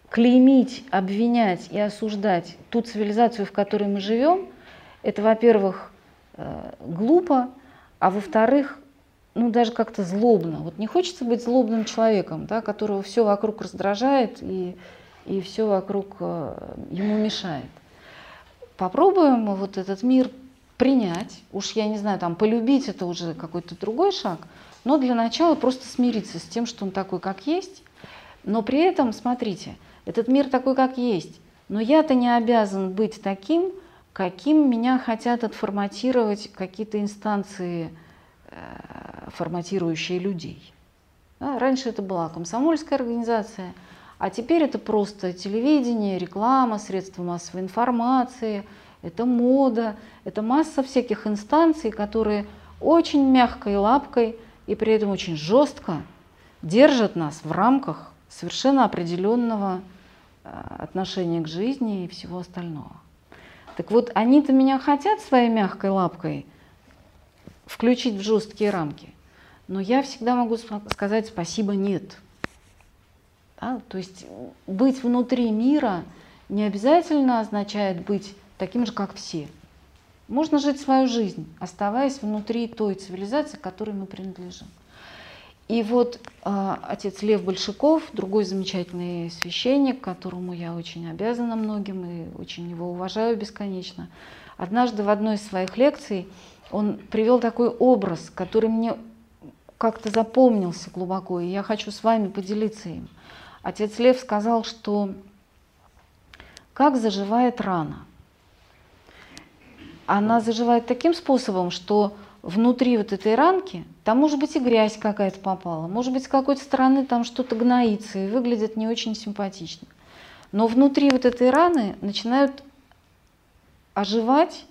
клеймить, обвинять и осуждать ту цивилизацию, в которой мы живем, это, во-первых, э, глупо, а во-вторых, ну, даже как-то злобно. Вот не хочется быть злобным человеком, да, которого все вокруг раздражает и, и все вокруг э, ему мешает. Попробуем вот этот мир принять. Уж я не знаю, там полюбить это уже какой-то другой шаг, но для начала просто смириться с тем, что он такой, как есть. Но при этом, смотрите, этот мир такой, как есть. Но я-то не обязан быть таким, каким меня хотят отформатировать какие-то инстанции Э, форматирующие людей. Раньше это была комсомольская организация, а теперь это просто телевидение, реклама, средства массовой информации, это мода, это масса всяких инстанций, которые очень мягкой лапкой и при этом очень жестко держат нас в рамках совершенно определенного э, отношения к жизни и всего остального. Так вот, они-то меня хотят своей мягкой лапкой включить в жесткие рамки. Но я всегда могу сказать спасибо нет. Да? То есть быть внутри мира не обязательно означает быть таким же, как все. Можно жить свою жизнь, оставаясь внутри той цивилизации, к которой мы принадлежим. И вот э, отец Лев Большаков, другой замечательный священник, которому я очень обязана многим и очень его уважаю бесконечно, однажды в одной из своих лекций он привел такой образ, который мне как-то запомнился глубоко, и я хочу с вами поделиться им. Отец Лев сказал, что как заживает рана. Она заживает таким способом, что внутри вот этой ранки, там может быть и грязь какая-то попала, может быть с какой-то стороны там что-то гноится и выглядит не очень симпатично. Но внутри вот этой раны начинают оживать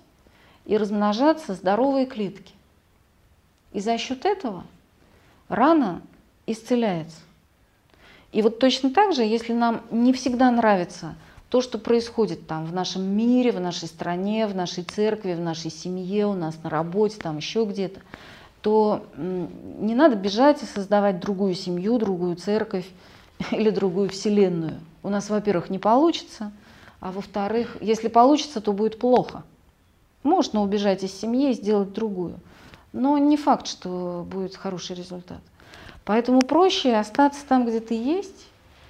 и размножаться здоровые клетки. И за счет этого рана исцеляется. И вот точно так же, если нам не всегда нравится то, что происходит там в нашем мире, в нашей стране, в нашей церкви, в нашей семье, у нас на работе, там еще где-то, то не надо бежать и создавать другую семью, другую церковь *laughs* или другую вселенную. У нас, во-первых, не получится, а во-вторых, если получится, то будет плохо. Можно убежать из семьи и сделать другую, но не факт, что будет хороший результат. Поэтому проще остаться там, где ты есть,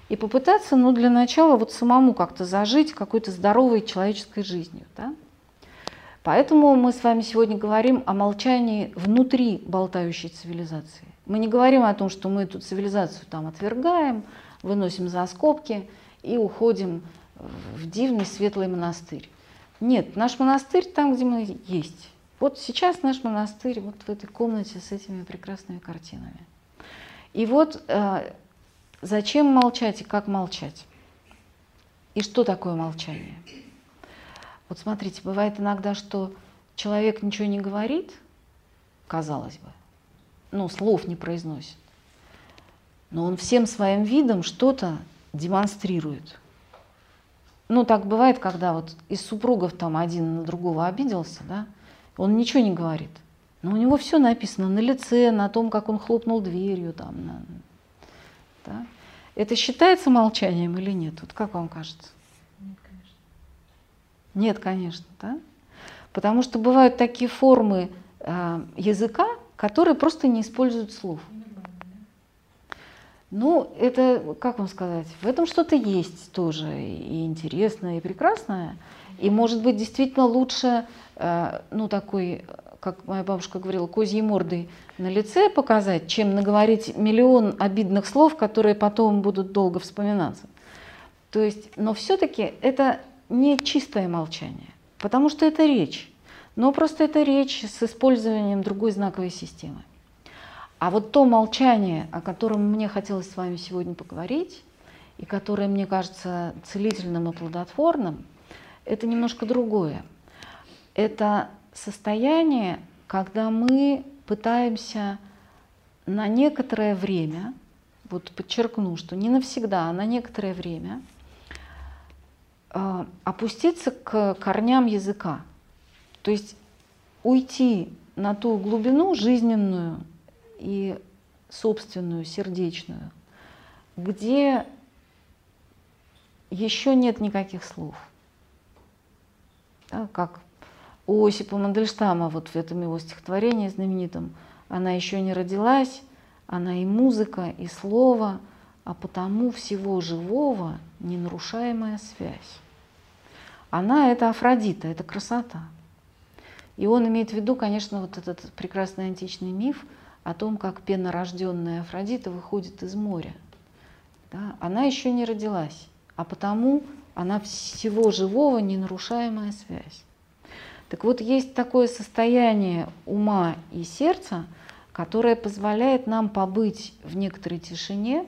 и попытаться, ну, для начала вот самому как-то зажить какой-то здоровой человеческой жизнью. Да? Поэтому мы с вами сегодня говорим о молчании внутри болтающей цивилизации. Мы не говорим о том, что мы эту цивилизацию там отвергаем, выносим за скобки и уходим в дивный светлый монастырь. Нет, наш монастырь там, где мы есть. Вот сейчас наш монастырь вот в этой комнате с этими прекрасными картинами. И вот э, Зачем молчать и как молчать? И что такое молчание? Вот смотрите, бывает иногда, что человек ничего не говорит, казалось бы, ну, слов не произносит, но он всем своим видом что-то демонстрирует. Ну, так бывает, когда вот из супругов там один на другого обиделся, да, он ничего не говорит, но у него все написано на лице, на том, как он хлопнул дверью, там, на, да? Это считается молчанием или нет? Вот как вам кажется? Нет, конечно. Нет, конечно, да? Потому что бывают такие формы э, языка, которые просто не используют слов. Ну, это, как вам сказать, в этом что-то есть тоже и интересное, и прекрасное. И, может быть, действительно лучше, э, ну, такой как моя бабушка говорила, козьей мордой на лице показать, чем наговорить миллион обидных слов, которые потом будут долго вспоминаться. То есть, но все-таки это не чистое молчание, потому что это речь. Но просто это речь с использованием другой знаковой системы. А вот то молчание, о котором мне хотелось с вами сегодня поговорить, и которое мне кажется целительным и плодотворным, это немножко другое. Это состояние, когда мы пытаемся на некоторое время, вот подчеркну, что не навсегда, а на некоторое время э, опуститься к корням языка. То есть уйти на ту глубину жизненную и собственную, сердечную, где еще нет никаких слов. Да, как у Осипа Мандельштама, вот в этом его стихотворении знаменитом, она еще не родилась, она и музыка, и слово, а потому всего живого ненарушаемая связь. Она — это Афродита, это красота. И он имеет в виду, конечно, вот этот прекрасный античный миф о том, как пенорожденная Афродита выходит из моря. Да? Она еще не родилась, а потому она всего живого ненарушаемая связь. Так вот, есть такое состояние ума и сердца, которое позволяет нам побыть в некоторой тишине,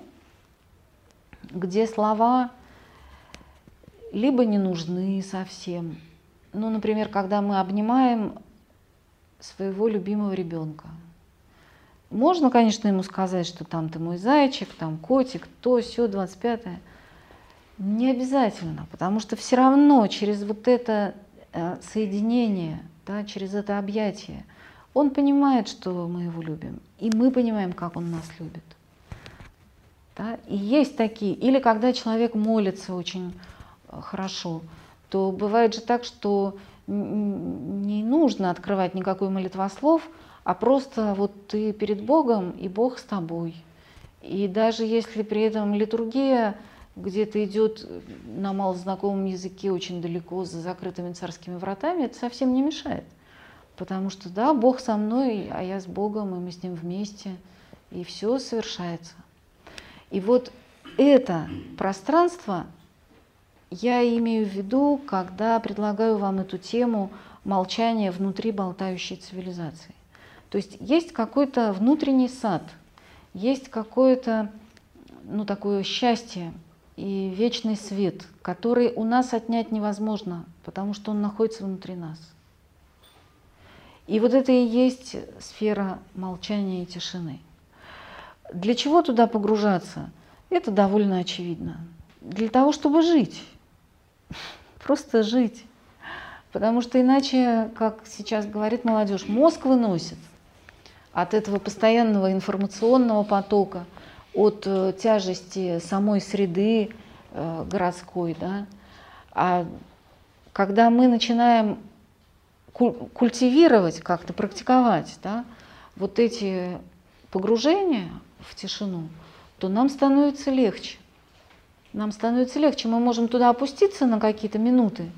где слова либо не нужны совсем. Ну, например, когда мы обнимаем своего любимого ребенка. Можно, конечно, ему сказать, что там ты мой зайчик, там котик, то, все, 25-е. Не обязательно, потому что все равно через вот это соединение, да, через это объятие, он понимает, что мы его любим, и мы понимаем, как он нас любит. Да? И есть такие, или когда человек молится очень э, хорошо, то бывает же так, что не нужно открывать никакой молитвослов, а просто вот ты перед Богом, и Бог с тобой. И даже если при этом литургия где-то идет на малознакомом языке очень далеко за закрытыми царскими вратами, это совсем не мешает. Потому что да, Бог со мной, а я с Богом, и мы с Ним вместе. и все совершается. И вот это пространство я имею в виду, когда предлагаю вам эту тему молчания внутри болтающей цивилизации. То есть есть какой-то внутренний сад, есть какое-то ну, такое счастье и вечный свет, который у нас отнять невозможно, потому что он находится внутри нас. И вот это и есть сфера молчания и тишины. Для чего туда погружаться? Это довольно очевидно. Для того, чтобы жить. *laughs* Просто жить. Потому что иначе, как сейчас говорит молодежь, мозг выносит от этого постоянного информационного потока, от э, тяжести самой среды э, городской. Да? А когда мы начинаем культивировать, как-то практиковать да, вот эти погружения в тишину, то нам становится легче. Нам становится легче. Мы можем туда опуститься на какие-то минуты,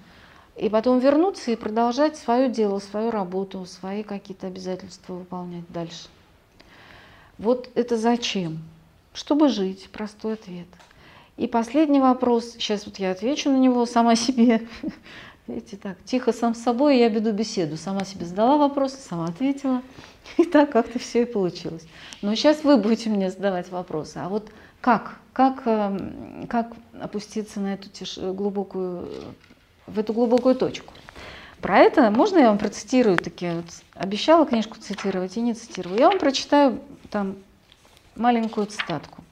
и потом вернуться и продолжать свое дело, свою работу, свои какие-то обязательства выполнять дальше. Вот это зачем? Чтобы жить, простой ответ. И последний вопрос, сейчас вот я отвечу на него сама себе. *laughs* Видите, так, тихо сам с собой я веду беседу. Сама себе задала вопросы, сама ответила. *laughs* И так как-то все и получилось. Но сейчас вы будете мне задавать вопросы. А вот как? Как, эм, как опуститься на эту тиш... глубокую, в эту глубокую точку? Про это можно я вам процитирую такие вот, обещала книжку цитировать и не цитирую. Я вам прочитаю там маленькую цитатку.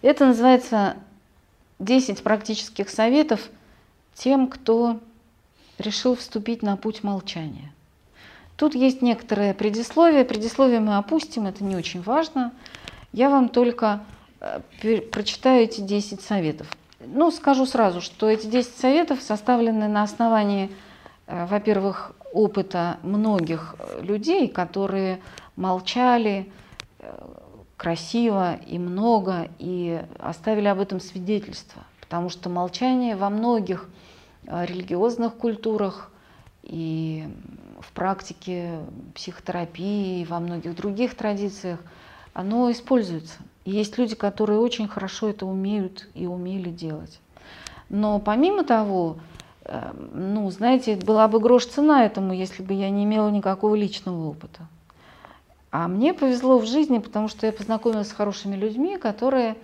Это называется «10 практических советов тем, кто решил вступить на путь молчания». Тут есть некоторое предисловие. Предисловие мы опустим, это не очень важно. Я вам только э, прочитаю эти 10 советов. Ну, скажу сразу, что эти 10 советов составлены на основании, э, во-первых, опыта многих людей, которые молчали э, красиво и много и оставили об этом свидетельство. Потому что молчание во многих религиозных культурах и в практике психотерапии, во многих других традициях, оно используется. И есть люди, которые очень хорошо это умеют и умели делать. Но помимо того, эм, ну, знаете, была бы грош цена этому, если бы я не имела никакого личного опыта. А мне повезло в жизни, потому что я познакомилась с хорошими людьми, которые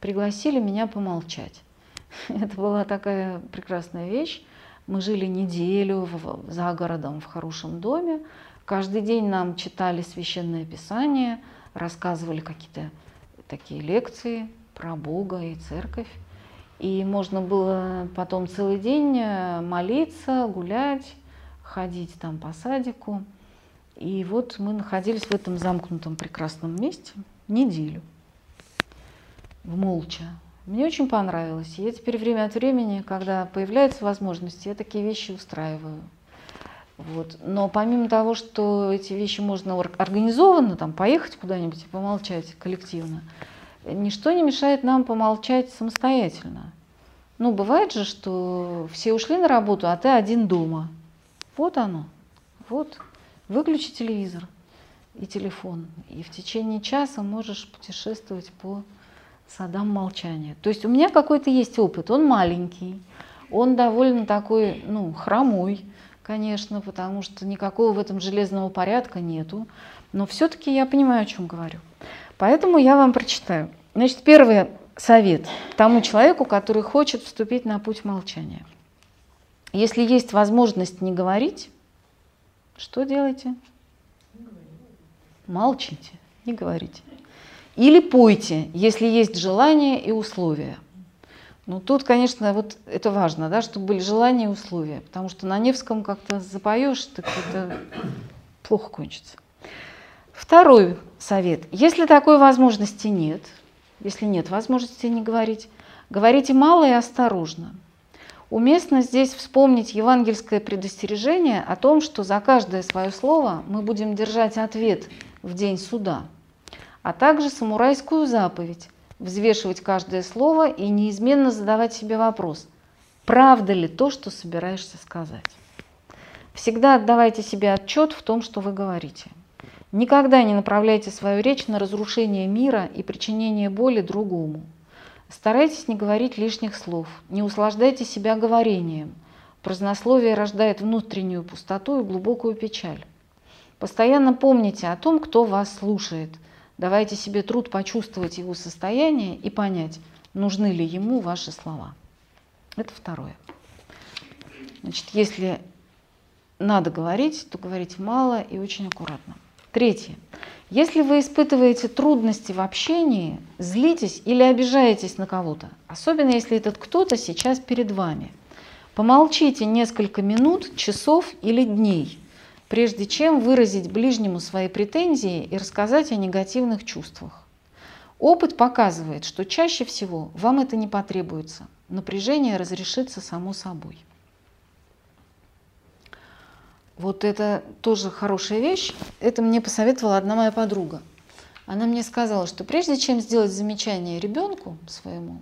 пригласили меня помолчать. *laughs* Это была такая прекрасная вещь. Мы жили неделю в, за городом в хорошем доме. Каждый день нам читали священное писание, рассказывали какие-то такие лекции про Бога и церковь. И можно было потом целый день э, молиться, гулять, ходить там по садику. И вот мы находились в этом замкнутом прекрасном месте неделю, в молча. Мне очень понравилось. Я теперь время от времени, когда появляются возможности, я такие вещи устраиваю. Вот. Но помимо того, что эти вещи можно организованно, там, поехать куда-нибудь и помолчать коллективно, ничто не мешает нам помолчать самостоятельно. Ну, бывает же, что все ушли на работу, а ты один дома. Вот оно. Вот. Выключи телевизор и телефон. И в течение часа можешь путешествовать по садам молчания. То есть у меня какой-то есть опыт, он маленький, он довольно такой, ну, хромой, конечно, потому что никакого в этом железного порядка нету, но все-таки я понимаю, о чем говорю. Поэтому я вам прочитаю. Значит, первый совет тому человеку, который хочет вступить на путь молчания. Если есть возможность не говорить, что делайте? Молчите, не говорите. Или пойте, если есть желание и условия. Ну, тут, конечно, вот это важно, да, чтобы были желания и условия, потому что на Невском как-то запоешь, так это плохо кончится. Второй совет. Если такой возможности нет, если нет возможности не говорить, говорите мало и осторожно. Уместно здесь вспомнить евангельское предостережение о том, что за каждое свое слово мы будем держать ответ в день суда – а также самурайскую заповедь – взвешивать каждое слово и неизменно задавать себе вопрос, правда ли то, что собираешься сказать. Всегда отдавайте себе отчет в том, что вы говорите. Никогда не направляйте свою речь на разрушение мира и причинение боли другому. Старайтесь не говорить лишних слов, не услаждайте себя говорением. Празднословие рождает внутреннюю пустоту и глубокую печаль. Постоянно помните о том, кто вас слушает. Давайте себе труд почувствовать его состояние и понять, нужны ли ему ваши слова. Это второе. Значит, если надо говорить, то говорить мало и очень аккуратно. Третье. Если вы испытываете трудности в общении, злитесь или обижаетесь на кого-то, особенно если этот кто-то сейчас перед вами, помолчите несколько минут, часов или дней, прежде чем выразить ближнему свои претензии и рассказать о негативных чувствах. Опыт показывает, что чаще всего вам это не потребуется. Напряжение разрешится само собой. Вот это тоже хорошая вещь. Это мне посоветовала одна моя подруга. Она мне сказала, что прежде чем сделать замечание ребенку своему,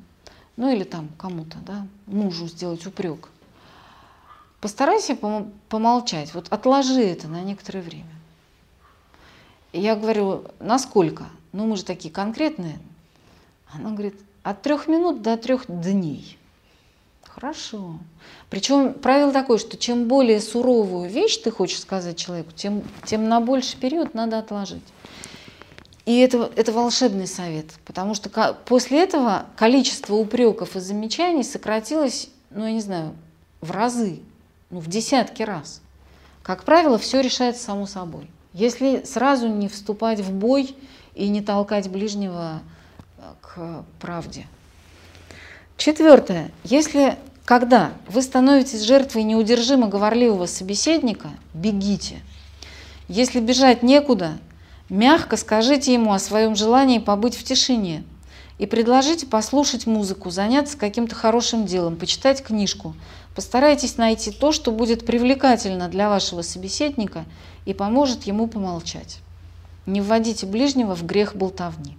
ну или там кому-то, да, мужу сделать упрек, постарайся помолчать, вот отложи это на некоторое время. И я говорю, насколько? Ну мы же такие конкретные. Она говорит, от трех минут до трех дней. Хорошо. Причем правило такое, что чем более суровую вещь ты хочешь сказать человеку, тем, тем на больший период надо отложить. И это, это волшебный совет, потому что после этого количество упреков и замечаний сократилось, ну я не знаю, в разы, ну в десятки раз. Как правило, все решается само собой. Если сразу не вступать в бой и не толкать ближнего э, к правде. Четвертое. Если когда вы становитесь жертвой неудержимо говорливого собеседника, бегите. Если бежать некуда, мягко скажите ему о своем желании побыть в тишине и предложите послушать музыку, заняться каким-то хорошим делом, почитать книжку. Постарайтесь найти то, что будет привлекательно для вашего собеседника и поможет ему помолчать. Не вводите ближнего в грех болтовни.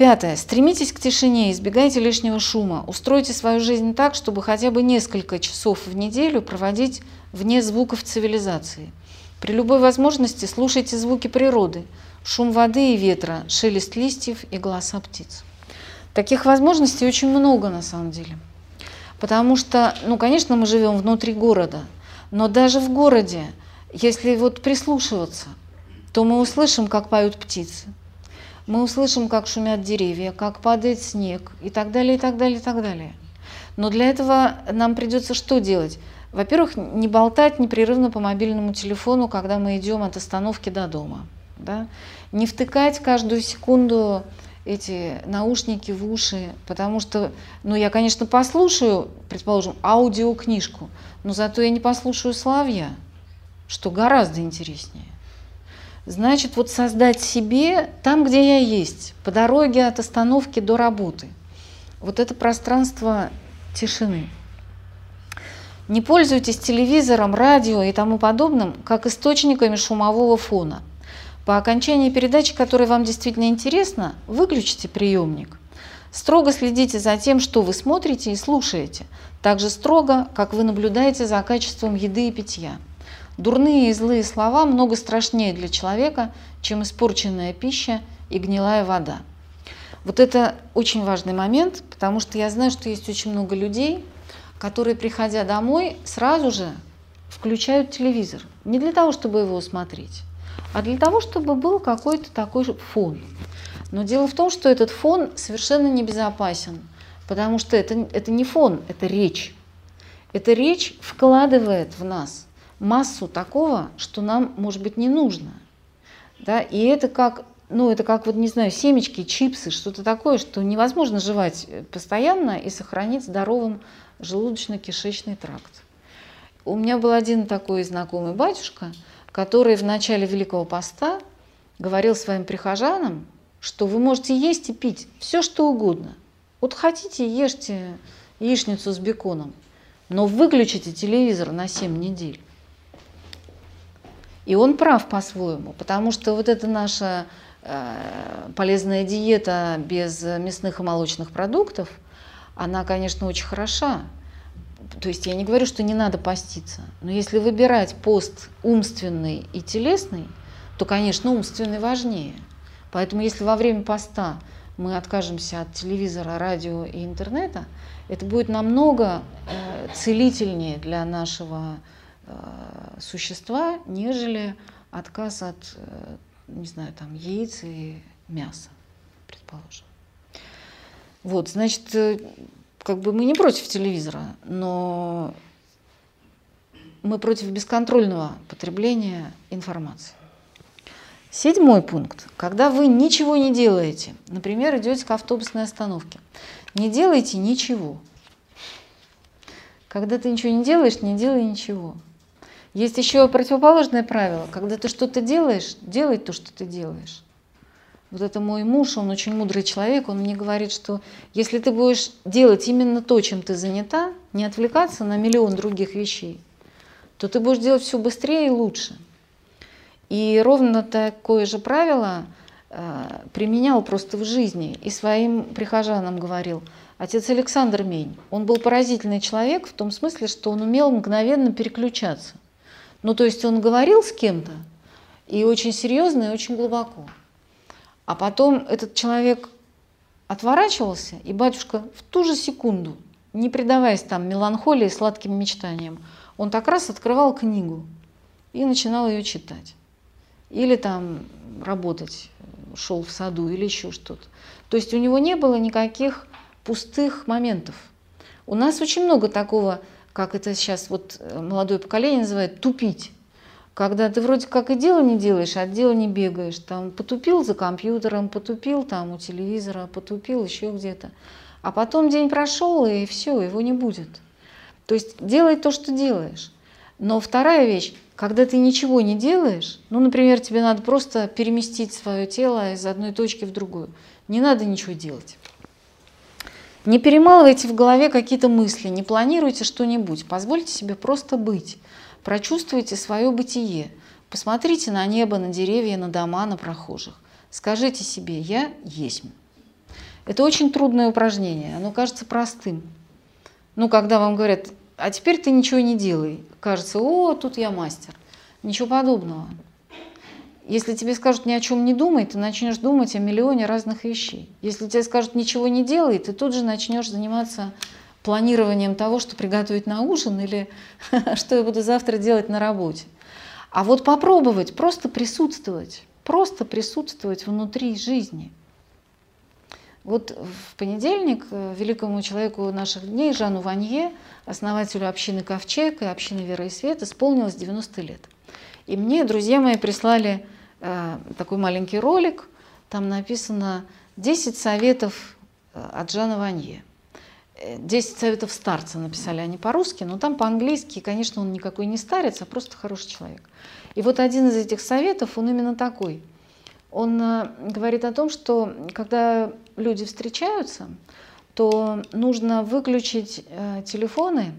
Пятое. Стремитесь к тишине, избегайте лишнего шума. Устройте свою жизнь так, чтобы хотя бы несколько часов в неделю проводить вне звуков цивилизации. При любой возможности слушайте звуки природы, шум воды и ветра, шелест листьев и голоса птиц. Таких возможностей очень много на самом деле. Потому что, ну, конечно, мы живем внутри города, но даже в городе, если вот прислушиваться, то мы услышим, как поют птицы, мы услышим, как шумят деревья, как падает снег и так далее, и так далее, и так далее. Но для этого нам придется что делать? Во-первых, не болтать непрерывно по мобильному телефону, когда мы идем от остановки до дома. Да? Не втыкать каждую секунду эти наушники в уши, потому что, ну, я, конечно, послушаю, предположим, аудиокнижку, но зато я не послушаю славья, что гораздо интереснее. Значит, вот создать себе там, где я есть, по дороге от остановки до работы. Вот это пространство тишины. Не пользуйтесь телевизором, радио и тому подобным как источниками шумового фона. По окончании передачи, которая вам действительно интересна, выключите приемник. Строго следите за тем, что вы смотрите и слушаете, так же строго, как вы наблюдаете за качеством еды и питья. Дурные и злые слова много страшнее для человека, чем испорченная пища и гнилая вода. Вот это очень важный момент, потому что я знаю, что есть очень много людей, которые, приходя домой, сразу же включают телевизор. Не для того, чтобы его смотреть, а для того, чтобы был какой-то такой фон. Но дело в том, что этот фон совершенно небезопасен, потому что это, это не фон, это речь. Эта речь вкладывает в нас – массу такого, что нам, может быть, не нужно. Да? И это как, ну, это как, вот, не знаю, семечки, чипсы, что-то такое, что невозможно жевать постоянно и сохранить здоровым желудочно-кишечный тракт. У меня был один такой знакомый батюшка, который в начале Великого Поста говорил своим прихожанам, что вы можете есть и пить все, что угодно. Вот хотите, ешьте яичницу с беконом, но выключите телевизор на 7 недель. И он прав по-своему, потому что вот эта наша э, полезная диета без мясных и молочных продуктов, она, конечно, очень хороша. то есть я не говорю, что не надо поститься, но если выбирать пост умственный и телесный, то, конечно, умственный важнее. Поэтому если во время поста мы откажемся от телевизора, радио и интернета, это будет намного э, целительнее для нашего существа, нежели отказ от, э, не знаю, там, яиц и мяса, предположим. Вот, значит, э, как бы мы не против телевизора, но мы против бесконтрольного потребления информации. Седьмой пункт. Когда вы ничего не делаете, например, идете к автобусной остановке, не делайте ничего. Когда ты ничего не делаешь, не делай ничего. Есть еще противоположное правило. Когда ты что-то делаешь, делай то, что ты делаешь. Вот это мой муж, он очень мудрый человек, он мне говорит, что если ты будешь делать именно то, чем ты занята, не отвлекаться на миллион других вещей, то ты будешь делать все быстрее и лучше. И ровно такое же правило э, применял просто в жизни и своим прихожанам говорил. Отец Александр Мень, он был поразительный человек в том смысле, что он умел мгновенно переключаться. Ну, то есть он говорил с кем-то, и очень серьезно, и очень глубоко. А потом этот человек отворачивался, и батюшка в ту же секунду, не предаваясь там меланхолии, сладким мечтаниям, он так раз открывал книгу и начинал ее читать или там работать, шел в саду или еще что-то. То есть у него не было никаких пустых моментов. У нас очень много такого, как это сейчас вот э, молодое поколение называет, тупить. Когда ты вроде как и дело не делаешь, а от дела не бегаешь. Там потупил за компьютером, потупил там у телевизора, потупил еще где-то. А потом день прошел, и все, его не будет. То есть делай то, что делаешь. Но вторая вещь, когда ты ничего не делаешь, ну, например, тебе надо просто переместить свое тело из одной точки в другую, не надо ничего делать. Не перемалывайте в голове какие-то мысли, не планируйте что-нибудь, позвольте себе просто быть, прочувствуйте свое бытие, посмотрите на небо, на деревья, на дома, на прохожих. Скажите себе «я есть». Это очень трудное упражнение, оно кажется простым. Ну, когда вам говорят а теперь ты ничего не делай. Кажется, о, тут я мастер. Ничего подобного. Если тебе скажут ни о чем не думай, ты начнешь думать о миллионе разных вещей. Если тебе скажут ничего не делай, ты тут же начнешь заниматься планированием того, что приготовить на ужин или *laughs* что я буду завтра делать на работе. А вот попробовать, просто присутствовать, просто присутствовать внутри жизни. Вот в понедельник э, великому человеку наших дней Жану Ванье основателю общины Ковчег и общины Веры и Свет, исполнилось 90 лет. И мне друзья мои прислали такой маленький ролик, там написано 10 советов э, от Жана Ванье. 10 э, советов старца написали они по-русски, но там по-английски, конечно, он никакой не старец, а просто хороший человек. И вот один из этих советов, он именно такой. Он э, говорит о том, что когда люди встречаются, то нужно выключить э, телефоны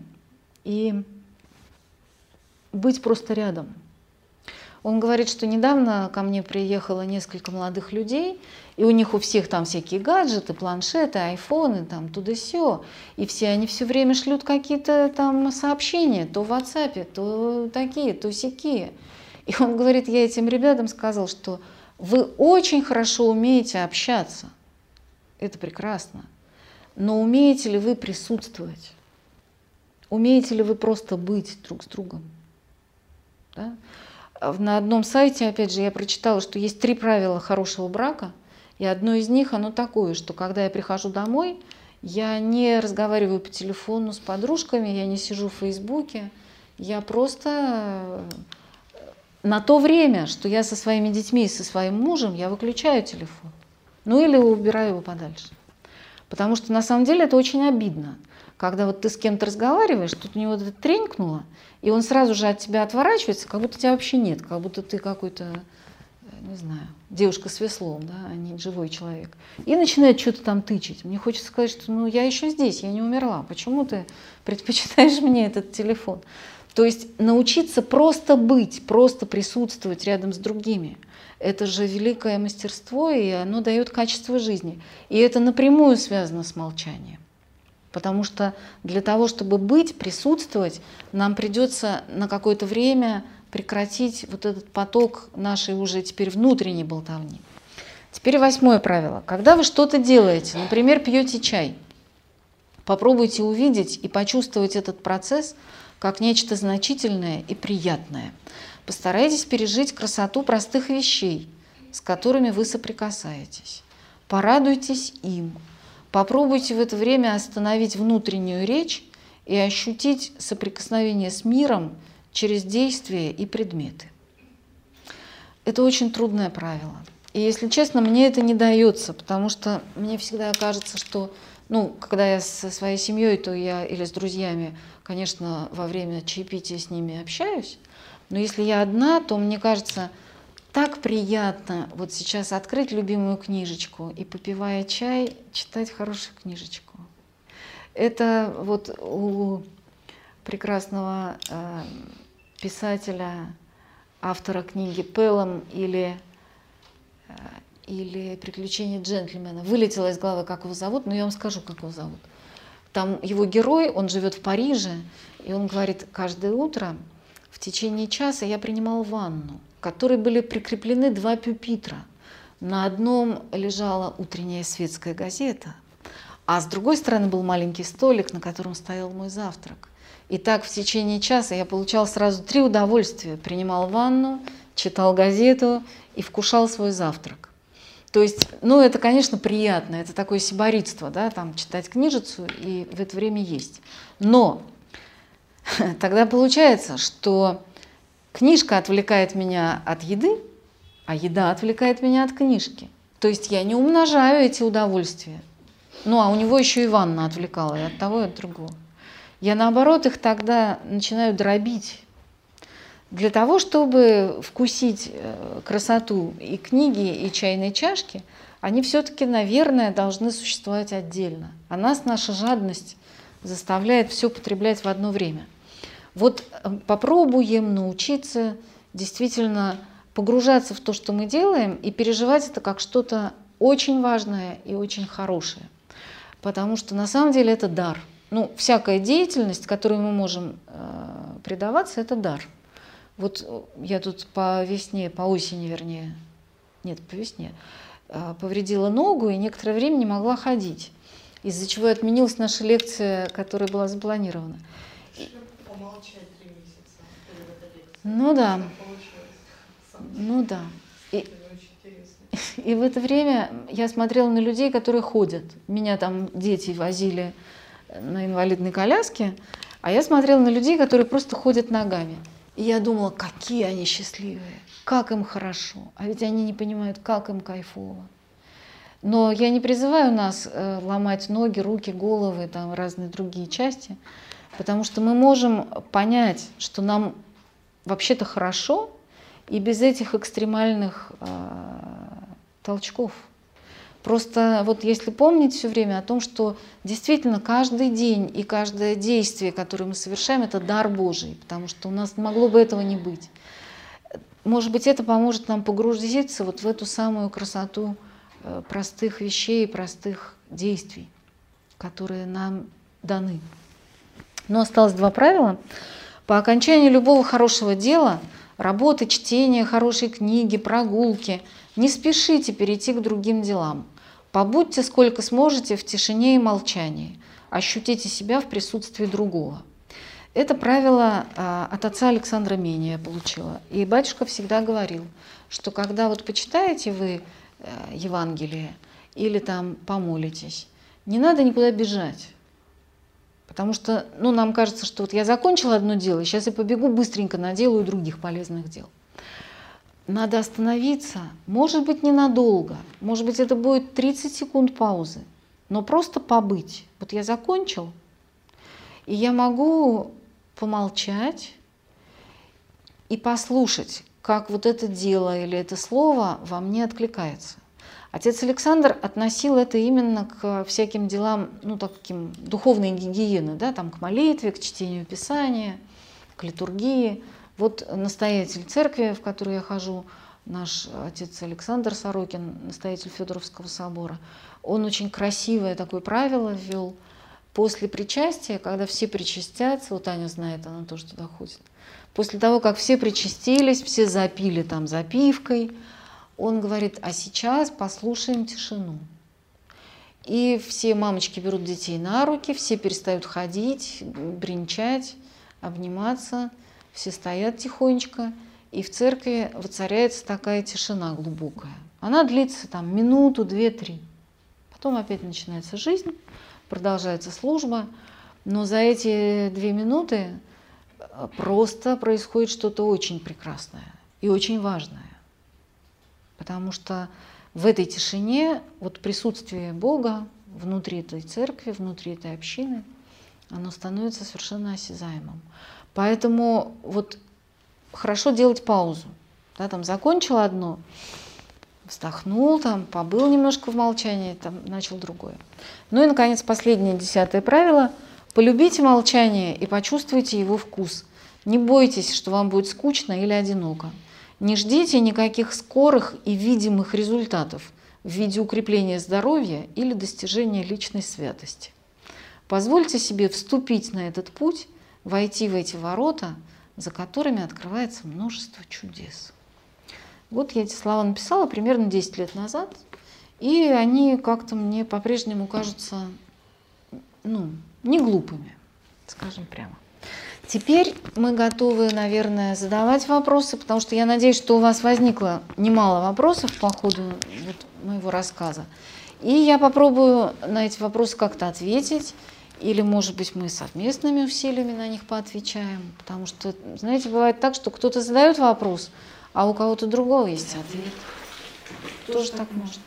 и быть просто рядом. Он говорит, что недавно ко мне приехало несколько молодых людей, и у них у всех там всякие гаджеты, планшеты, айфоны, там туда все, и все они все время шлют какие-то там сообщения, то в WhatsApp, то такие, то сякие. И он говорит, я этим ребятам сказал, что вы очень хорошо умеете общаться, это прекрасно, но умеете ли вы присутствовать? Умеете ли вы просто быть друг с другом? Да? На одном сайте, опять же, я прочитала, что есть три правила хорошего брака, и одно из них, оно такое, что когда я прихожу домой, я не разговариваю по телефону с подружками, я не сижу в Фейсбуке, я просто на то время, что я со своими детьми и со своим мужем, я выключаю телефон. Ну или убираю его подальше. Потому что на самом деле это очень обидно. Когда вот ты с кем-то разговариваешь, тут у него это тренькнуло, и он сразу же от тебя отворачивается, как будто тебя вообще нет, как будто ты какой-то, э, не знаю, девушка с веслом, да, а не живой человек. И начинает что-то там тычить. Мне хочется сказать, что ну я еще здесь, я не умерла. Почему ты *laughs* предпочитаешь мне этот телефон? То есть научиться просто быть, просто присутствовать рядом с другими – это же великое мастерство, и оно дает качество жизни. И это напрямую связано с молчанием. Потому что для того, чтобы быть, присутствовать, нам придется на какое-то время прекратить вот этот поток нашей уже теперь внутренней болтовни. Теперь восьмое правило. Когда вы что-то делаете, например, пьете чай, попробуйте увидеть и почувствовать этот процесс как нечто значительное и приятное. Постарайтесь пережить красоту простых вещей, с которыми вы соприкасаетесь. Порадуйтесь им. Попробуйте в это время остановить внутреннюю речь и ощутить соприкосновение с миром через действия и предметы. Это очень трудное правило. И если честно, мне это не дается, потому что мне всегда кажется, что, ну, когда я со своей семьей, то я или с друзьями, конечно, во время чаепития с ними общаюсь, но если я одна, то мне кажется, так приятно вот сейчас открыть любимую книжечку и, попивая чай, читать хорошую книжечку. Это вот у прекрасного э, писателя, автора книги Пелом или Э, или «Приключения джентльмена». Вылетело из головы, как его зовут, но я вам скажу, как его зовут. Там его герой, он живет в Париже, и он говорит, каждое утро в течение часа я принимал ванну, которой были прикреплены два пюпитра. На одном лежала утренняя светская газета, а с другой стороны был маленький столик, на котором стоял мой завтрак. И так в течение часа я получал сразу три удовольствия. Принимал ванну, читал газету и вкушал свой завтрак. То есть, ну, это, конечно, приятно, это такое сиборитство, да, там читать книжицу и в это время есть. Но *laughs* тогда получается, что книжка отвлекает меня от еды, а еда отвлекает меня от книжки. То есть я не умножаю эти удовольствия. Ну, а у него еще и ванна отвлекала и от того, и от другого. Я, наоборот, их тогда начинаю дробить для того, чтобы вкусить э, красоту и книги, и чайной чашки, они все-таки, наверное, должны существовать отдельно. А нас наша жадность заставляет все потреблять в одно время. Вот э, попробуем научиться действительно погружаться в то, что мы делаем, и переживать это как что-то очень важное и очень хорошее. Потому что на самом деле это дар. Ну, всякая деятельность, которой мы можем э, предаваться, это дар. Вот э, я тут по весне, по осени вернее, нет, по весне, э, повредила ногу и некоторое время не могла ходить, из-за чего отменилась наша лекция, которая была запланирована. Ну да. Ну да. И, *laughs* и в это время я смотрела на людей, которые ходят. Меня там дети возили на инвалидной коляске, а я смотрела на людей, которые просто ходят ногами. И я думала, какие они счастливые, как им хорошо. А ведь они не понимают, как им кайфово. Но я не призываю нас э, ломать ноги, руки, головы, там разные другие части, потому что мы можем понять, что нам вообще-то хорошо, и без этих экстремальных э, толчков – Просто вот если помнить все время о том, что действительно каждый день и каждое действие, которое мы совершаем, это дар Божий, потому что у нас могло бы этого не быть. Может быть, это поможет нам погрузиться вот в эту самую красоту э, простых вещей, простых действий, которые нам даны. Но осталось два правила. По окончании любого хорошего дела, работы, чтения, хорошей книги, прогулки, не спешите перейти к другим делам. Побудьте сколько сможете в тишине и молчании. Ощутите себя в присутствии другого. Это правило а, от отца Александра Мения получила. И батюшка всегда говорил, что когда вот почитаете вы э, Евангелие или там помолитесь, не надо никуда бежать. Потому что ну, нам кажется, что вот я закончила одно дело, сейчас я побегу быстренько наделаю других полезных дел надо остановиться, может быть, ненадолго, может быть, это будет 30 секунд паузы, но просто побыть. Вот я закончил, и я могу помолчать и послушать, как вот это дело или это слово во мне откликается. Отец Александр относил это именно к всяким делам, ну, таким духовной гигиены, да, там, к молитве, к чтению Писания, к литургии – вот настоятель церкви, в которую я хожу, наш отец Александр Сорокин, настоятель Федоровского собора, он очень красивое такое правило ввел. после причастия, когда все причастятся, вот Аня знает, она тоже туда ходит, после того, как все причастились, все запили там запивкой, он говорит, а сейчас послушаем тишину. И все мамочки берут детей на руки, все перестают ходить, бренчать, обниматься, все стоят тихонечко, и в церкви воцаряется такая тишина глубокая. Она длится там минуту, две, три. Потом опять начинается жизнь, продолжается служба, но за эти две минуты просто происходит что-то очень прекрасное и очень важное. Потому что в этой тишине вот присутствие Бога внутри этой церкви, внутри этой общины, оно становится совершенно осязаемым. Поэтому вот хорошо делать паузу. Да, там закончил одно, вздохнул, там, побыл немножко в молчании, там, начал другое. Ну и, наконец, последнее, десятое правило. Полюбите молчание и почувствуйте его вкус. Не бойтесь, что вам будет скучно или одиноко. Не ждите никаких скорых и видимых результатов в виде укрепления здоровья или достижения личной святости. Позвольте себе вступить на этот путь, войти в эти ворота, за которыми открывается множество чудес. Вот я эти слова написала примерно 10 лет назад, и они как-то мне по-прежнему кажутся ну, не глупыми, скажем прямо. Теперь мы готовы, наверное, задавать вопросы, потому что я надеюсь, что у вас возникло немало вопросов по ходу вот моего рассказа. И я попробую на эти вопросы как-то ответить, или, может быть, мы совместными усилиями на них поотвечаем, потому что, знаете, бывает так, что кто-то задает вопрос, а у кого-то другого есть ответ. Тоже так можно.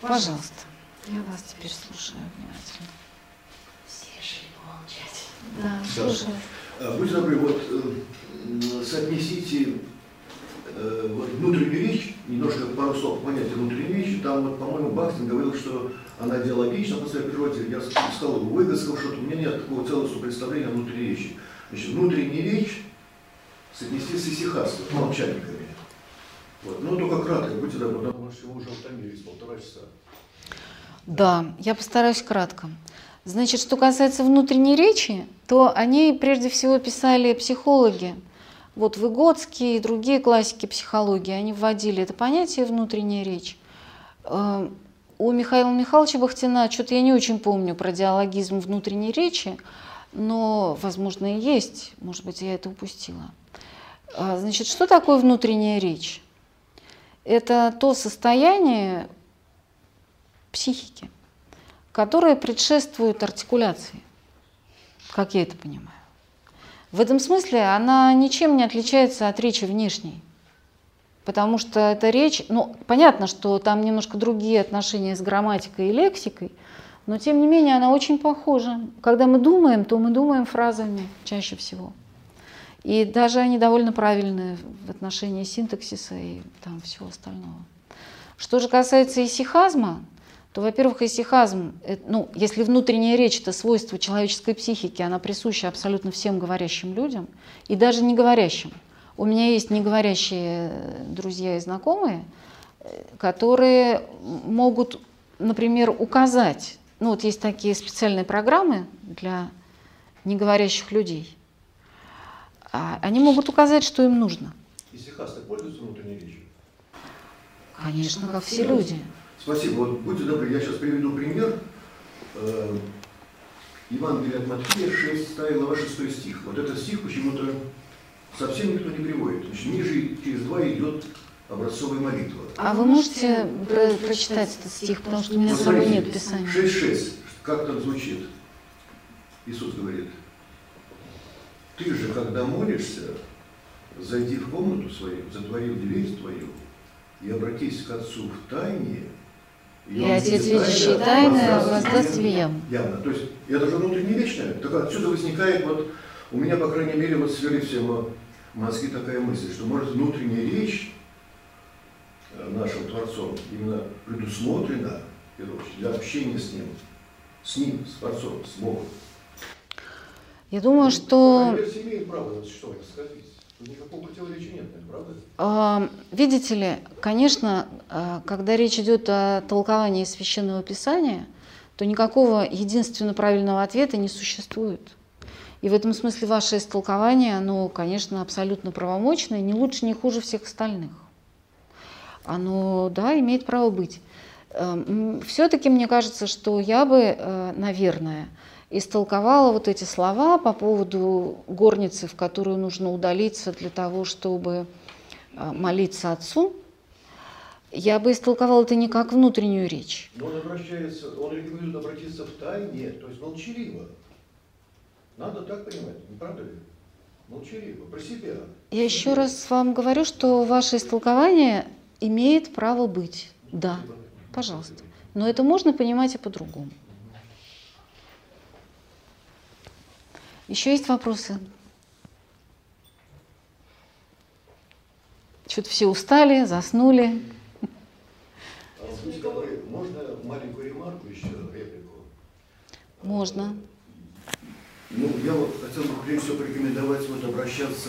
Пожалуйста, я вас теперь слушаю внимательно. Да, слушаю. Будьте добры, вот э, соотнесите э, вот, внутреннюю речь, немножко пару слов понятия внутренней речи. Там, вот, по-моему, Бахтин говорил, что она диалогична по своей природе. Я сказал его выгодского, что у меня нет такого целостного представления о внутренней речи. Значит, внутренняя речь соотнести с исихастом, молчальниками. Вот. Ну, только кратко, будьте добры, потому что вы уже утомились полтора часа. Да, я постараюсь кратко. Значит, что касается внутренней речи, то они прежде всего писали психологи. Вот Выгодский и другие классики психологии, они вводили это понятие внутренняя речь. Э, у Михаила Михайловича Бахтина, что-то я не очень помню про диалогизм внутренней речи, но, возможно, и есть, может быть, я это упустила. Э, значит, что такое внутренняя речь? Это то состояние психики, которые предшествуют артикуляции, как я это понимаю. В этом смысле она ничем не отличается от речи внешней. Потому что эта речь, ну, понятно, что там немножко другие отношения с грамматикой и лексикой, но тем не менее она очень похожа. Когда мы думаем, то мы думаем фразами чаще всего. И даже они довольно правильные в отношении синтаксиса и там всего остального. Что же касается исихазма, то, во-первых, исихазм, э, ну, если внутренняя речь – это свойство человеческой психики, она присуща абсолютно всем говорящим людям, и даже не говорящим. У меня есть неговорящие э, друзья и знакомые, э, которые могут, например, указать, ну вот есть такие специальные программы для неговорящих людей, а они могут указать, что им нужно. Исихасты пользуются внутренней речью? Конечно, как все люди. Спасибо. Вот будьте добры, я сейчас приведу пример. Евангелие от Матфея, 6 глава, 6 стих. Вот этот стих почему-то совсем никто не приводит. Значит, ниже через два идет образцовая молитва. А вы можете про прочитать этот стих, потому что у меня с собой нет писания. 6.6. Как там звучит? Иисус говорит, ты же, когда молишься, зайди в комнату свою, затвори дверь твою и обратись к Отцу в тайне, и, Отец, видящий тайное, воздаст тебе явно. То есть это же внутренне вечное. Так отсюда возникает вот, у меня, по крайней мере, вот сверлит всем мозги такая мысль, что может внутренняя речь э, нашим Творцом именно предусмотрена для общения с Ним, с Ним, с Творцом, с Богом. Я думаю, ну, что... имеет право на существование, согласитесь. Никакого противоречия нет, правда? Видите ли, конечно, а, когда речь идет о толковании священного писания, то никакого единственно правильного ответа не существует. И в этом смысле ваше истолкование, оно, конечно, абсолютно правомочное, не лучше, не хуже всех остальных. Оно, да, имеет право быть. Все-таки мне кажется, что я бы, э, наверное, истолковала вот эти слова по поводу горницы, в которую нужно удалиться для того, чтобы э, молиться Отцу, я бы истолковала это не как внутреннюю речь. Но он обращается, он рекомендует обратиться в тайне, то есть молчаливо. Надо так понимать, не правда ли? Молчаливо, про себя. Я еще раз вам говорю, что ваше истолкование имеет право быть. Да, пожалуйста. Но это можно понимать и по-другому. Еще есть вопросы? Что-то все устали, заснули. Можно маленькую ремарку еще, реплику? Можно. Ну, я вот хотел бы прежде всего порекомендовать вот обращаться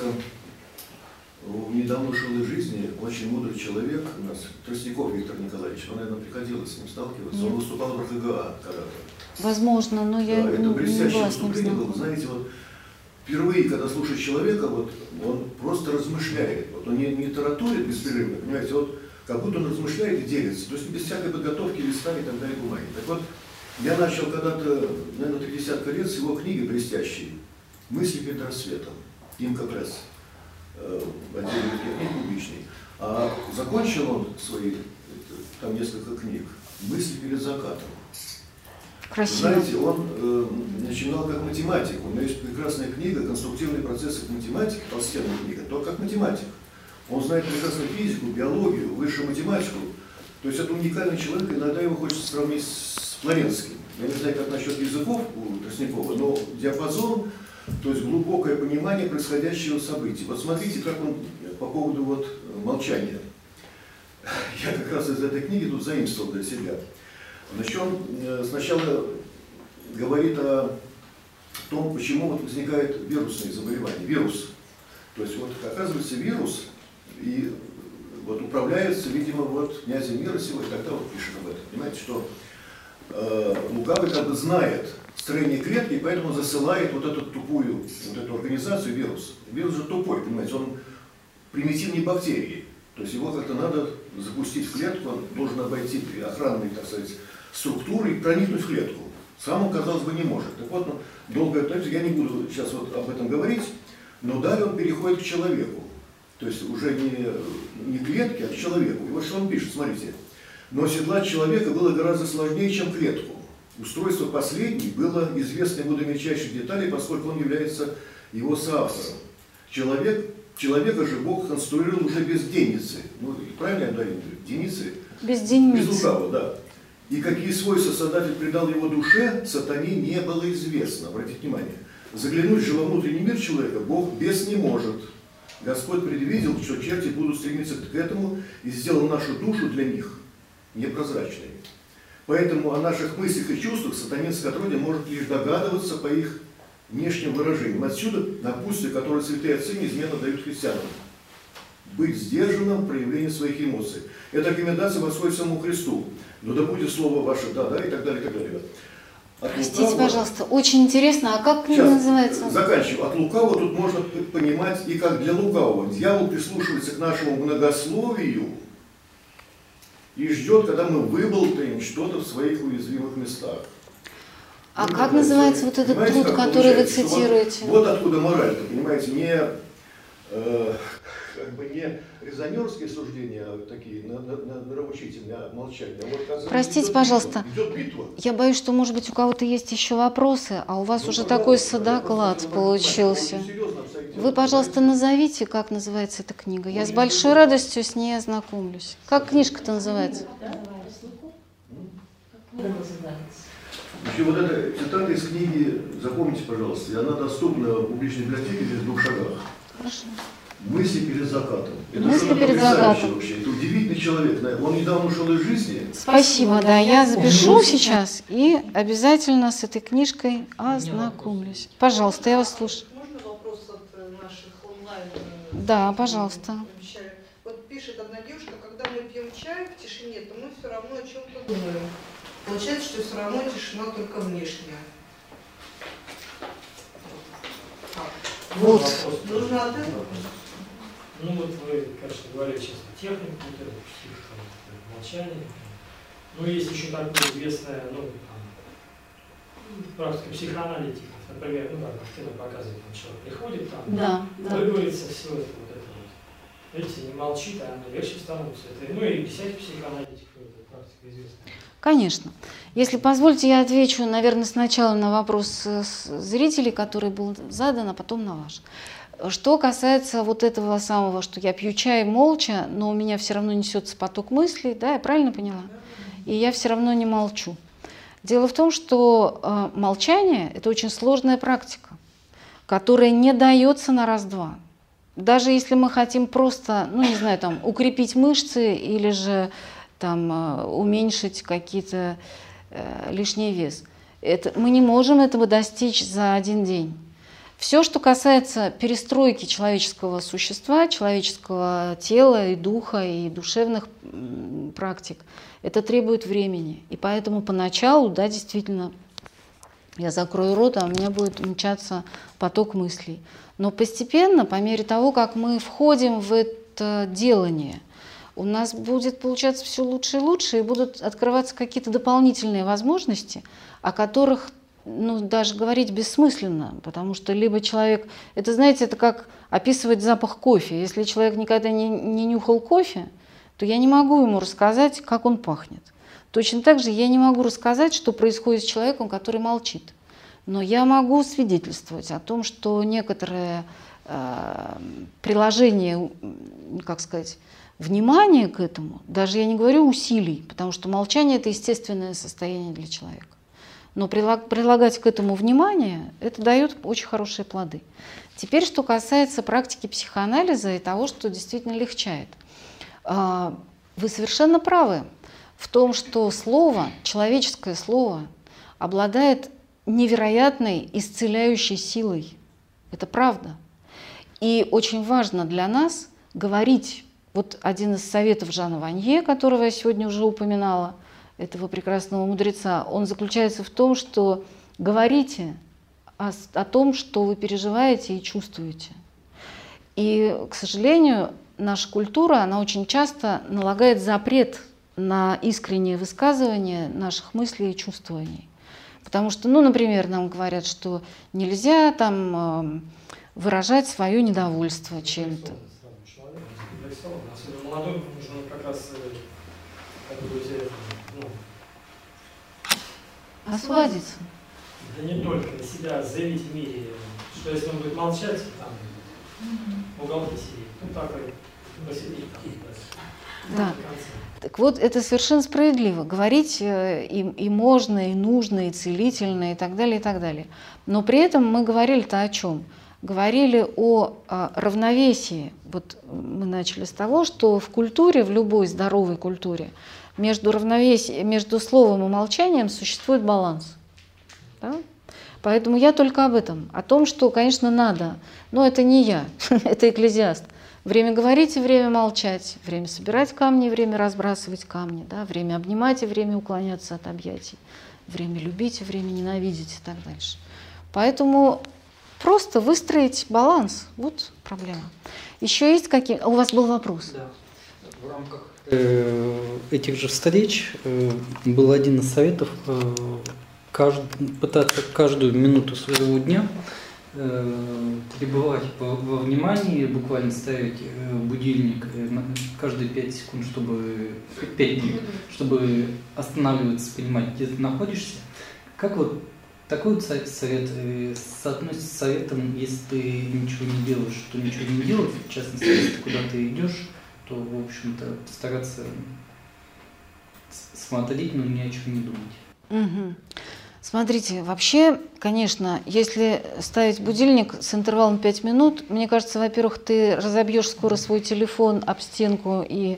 в недавно ушел из жизни очень мудрый человек у нас, Тростников Виктор Николаевич, он, наверное, приходилось с ним сталкиваться, он Нет. выступал в РХГА когда-то. Возможно, но я Да, это не, не блестящее была с ним знакома. Знаете, вот впервые, когда слушаешь человека, вот он просто размышляет. Вот он не, не таратурит беспрерывно, понимаете, вот как будто он размышляет и делится. То есть без всякой подготовки листами и так далее бумаги. Так вот, я начал когда-то, наверное, три десятка лет с его книги блестящей «Мысли перед рассветом». Инка Пресс. э, отделе книг публичный. А закончил он свои, там несколько книг, «Мысли перед закатом». Красиво. Знаете, он э, начинал как математик. У него есть прекрасная книга «Конструктивные процессы математики», толстенная книга, только как математик. Он знает прекрасно физику, биологию, высшую математику. То есть это уникальный человек, иногда его хочется сравнить с Флоренским. Я не знаю, как насчет языков у Тростникова, но диапазон, то есть глубокое понимание происходящего события. Вот смотрите, как он по поводу вот молчания. Я как раз из этой книги тут заимствовал для себя. Он э, сначала говорит о том, почему вот возникают вирусные заболевания. Вирус. То есть вот оказывается вирус и вот управляется, видимо, вот князем мира сего, и тогда вот пишет об этом. Понимаете, что э, лукавый как бы знает строение клетки, поэтому засылает вот эту тупую, вот эту организацию вирус. Вирус же тупой, понимаете, он примитивнее бактерии. То есть его как-то надо запустить в клетку, он должен обойти охранные, так сказать, структуры и проникнуть в клетку. Сам он, казалось бы, не может. Так вот, ну, долгое то есть я не буду сейчас вот об этом говорить, но далее он переходит к человеку. То есть уже не, не клетке, а к человеку. И вот что он пишет, смотрите. Но оседлать человека было гораздо сложнее, чем клетку. Устройство последней было известно ему до мельчайших деталей, поскольку он является его соавтором. Человек, человека же Бог конструировал уже без деницы. Ну, правильно я говорю? Деницы? Без Без денниц. лукавого, да. И какие свойства Создатель придал его душе, сатане не было известно. Обратите внимание. Заглянуть же во внутренний мир человека Бог без не может. Господь предвидел, что черти будут стремиться к этому и сделал нашу душу для них непрозрачной. Поэтому о наших мыслях и чувствах сатанинское отродье может лишь догадываться по их внешним выражениям. Отсюда напутствие, которое святые отцы неизменно дают христианам. Быть сдержанным в проявлении своих эмоций. Эта рекомендация восходит самому Христу. Но да будет слово ваше да, да и так далее, и так далее. От Простите, лукавого- пожалуйста, очень интересно, а как книга называется? заканчиваю. От лукавого тут можно понимать и как для лукавого. Дьявол прислушивается к нашему многословию и ждет, когда мы выболтаем что-то в своих уязвимых местах. А Ну, как да, называется вот этот понимаете, труд, который вы что вот- цитируете? Вот, откуда мораль, понимаете, не э, как бы не резонерские суждения, а такие на- на- на- нравоучительные, а молчание. А вот, Простите, идет пожалуйста. битва, Идет битва. Я боюсь, что, может быть, у кого-то есть еще вопросы, а у вас Ну, уже такой садоклад получился. дело, Вы, пожалуйста, назовите, как называется эта книга. Я с Ой, большой радостью с ней ознакомлюсь. Как книжка-то называется? Еще вот эта цитата из книги, запомните, пожалуйста, и она доступна в публичной библиотеке здесь в двух шагах. Хорошо. Мысли перед закатом. Это Мысли перед закатом. Вообще. Это удивительный человек. Он недавно ушел из жизни. Спасибо, да, я запишу сейчас и обязательно с этой книжкой ознакомлюсь. Пожалуйста, я вас слушаю. Можно вопрос от наших онлайн? э, Да, пожалуйста. Вот пишет одна девушка, когда мы пьем чай в тишине, то мы все равно о чем-то думаем. получается, что все равно тишина только внешняя. Вот. Нужно от этого. Ну вот вы, конечно, говорили сейчас о технике, вот это, псих, там, это молчание. Ну, есть еще такое известное, ну, там, практика психоаналитиков. Например, ну, как кино показывает, там человек приходит, там, Да, да. выговорится все это вот это вот. Видите, не молчит, а оно легче становится. Это, ну и всяких психоаналитиков эта практика известная. Конечно. Если позвольте, я отвечу, наверное, сначала на вопрос э, зрителей, который был задан, а потом на ваш. Что касается вот этого самого, что я пью чай молча, но у меня все равно несется поток мыслей, да, я правильно поняла? И я все равно не молчу. Дело в том, что э, молчание – это очень сложная практика, которая не дается на раз-два. Даже если мы хотим просто, ну не знаю, там, укрепить мышцы или же там, э, уменьшить какие-то э, лишний вес, это, мы не можем этого достичь за один день. Все, что касается перестройки человеческого существа, человеческого тела и духа, и душевных практик, это требует времени. И поэтому поначалу, да, действительно, я закрою рот, а у меня будет мчаться поток мыслей. Но постепенно, по мере того, как мы входим в это делание, у нас будет получаться все лучше и лучше, и будут открываться какие-то дополнительные возможности, о которых ну, даже говорить бессмысленно, потому что либо человек, это, знаете, это как описывать запах кофе. Если человек никогда не, не нюхал кофе, то я не могу ему рассказать, как он пахнет. Точно так же я не могу рассказать, что происходит с человеком, который молчит. Но я могу свидетельствовать о том, что некоторое э, приложение, как сказать, внимания к этому, даже я не говорю усилий, потому что молчание это естественное состояние для человека. Но прилаг- прилагать к этому внимание, это дает очень хорошие плоды. Теперь, что касается практики психоанализа и того, что действительно легчает. А, Вы совершенно правы в том, что слово, человеческое слово, обладает невероятной исцеляющей силой. Это правда. И очень важно для нас говорить. Вот один из советов Жана Ванье, которого я сегодня уже упоминала, этого прекрасного мудреца, он заключается в том, что говорите о, о том, что вы переживаете и чувствуете. И, к сожалению, наша культура, она очень часто налагает запрет на искреннее высказывание наших мыслей и чувствований. Потому что, ну, например, нам говорят, что нельзя там эм, выражать свое недовольство чем-то. Молодой нужно как раз, как э, ну, Освободиться. Да не только на себя заявить в мире, что если он будет молчать, там, в уголке сидеть, ну такой, посидеть там, дальше. Да. Так вот, это совершенно справедливо. Говорить э, и, и можно, и нужно, и целительно, и так далее, и так далее. Но при этом мы говорили-то о чем? Говорили о, а, равновесии. Вот мы начали с того, что в культуре, в любой здоровой культуре, между, равновесием, между словом и молчанием существует баланс. Да? Поэтому я только об этом, о том, что, конечно, надо, но это не я, *laughs* это экклезиаст. Время говорить и время молчать, время собирать камни время разбрасывать камни, да? время обнимать и время уклоняться от объятий, время любить и время ненавидеть и так дальше. Поэтому просто выстроить баланс, вот проблема. Еще есть какие? У вас был вопрос? Да. В рамках этих же встреч э, был один из советов э, кажд- пытаться каждую минуту своего дня э, пребывать во, внимании, буквально ставить э, будильник э, каждые 5 секунд, чтобы 5 минут, чтобы останавливаться, понимать, где ты находишься. Как вот такой вот со- совет э, соотносится с советом, если ты ничего не делаешь, то ничего не делать, в частности, если ты куда-то идешь, то, в общем-то, постараться с- смотреть, но ни о чем не думать. Мгм. Смотрите, вообще, конечно, если ставить будильник с интервалом 5 минут, мне кажется, во-первых, ты разобьешь скоро свой телефон об стенку и,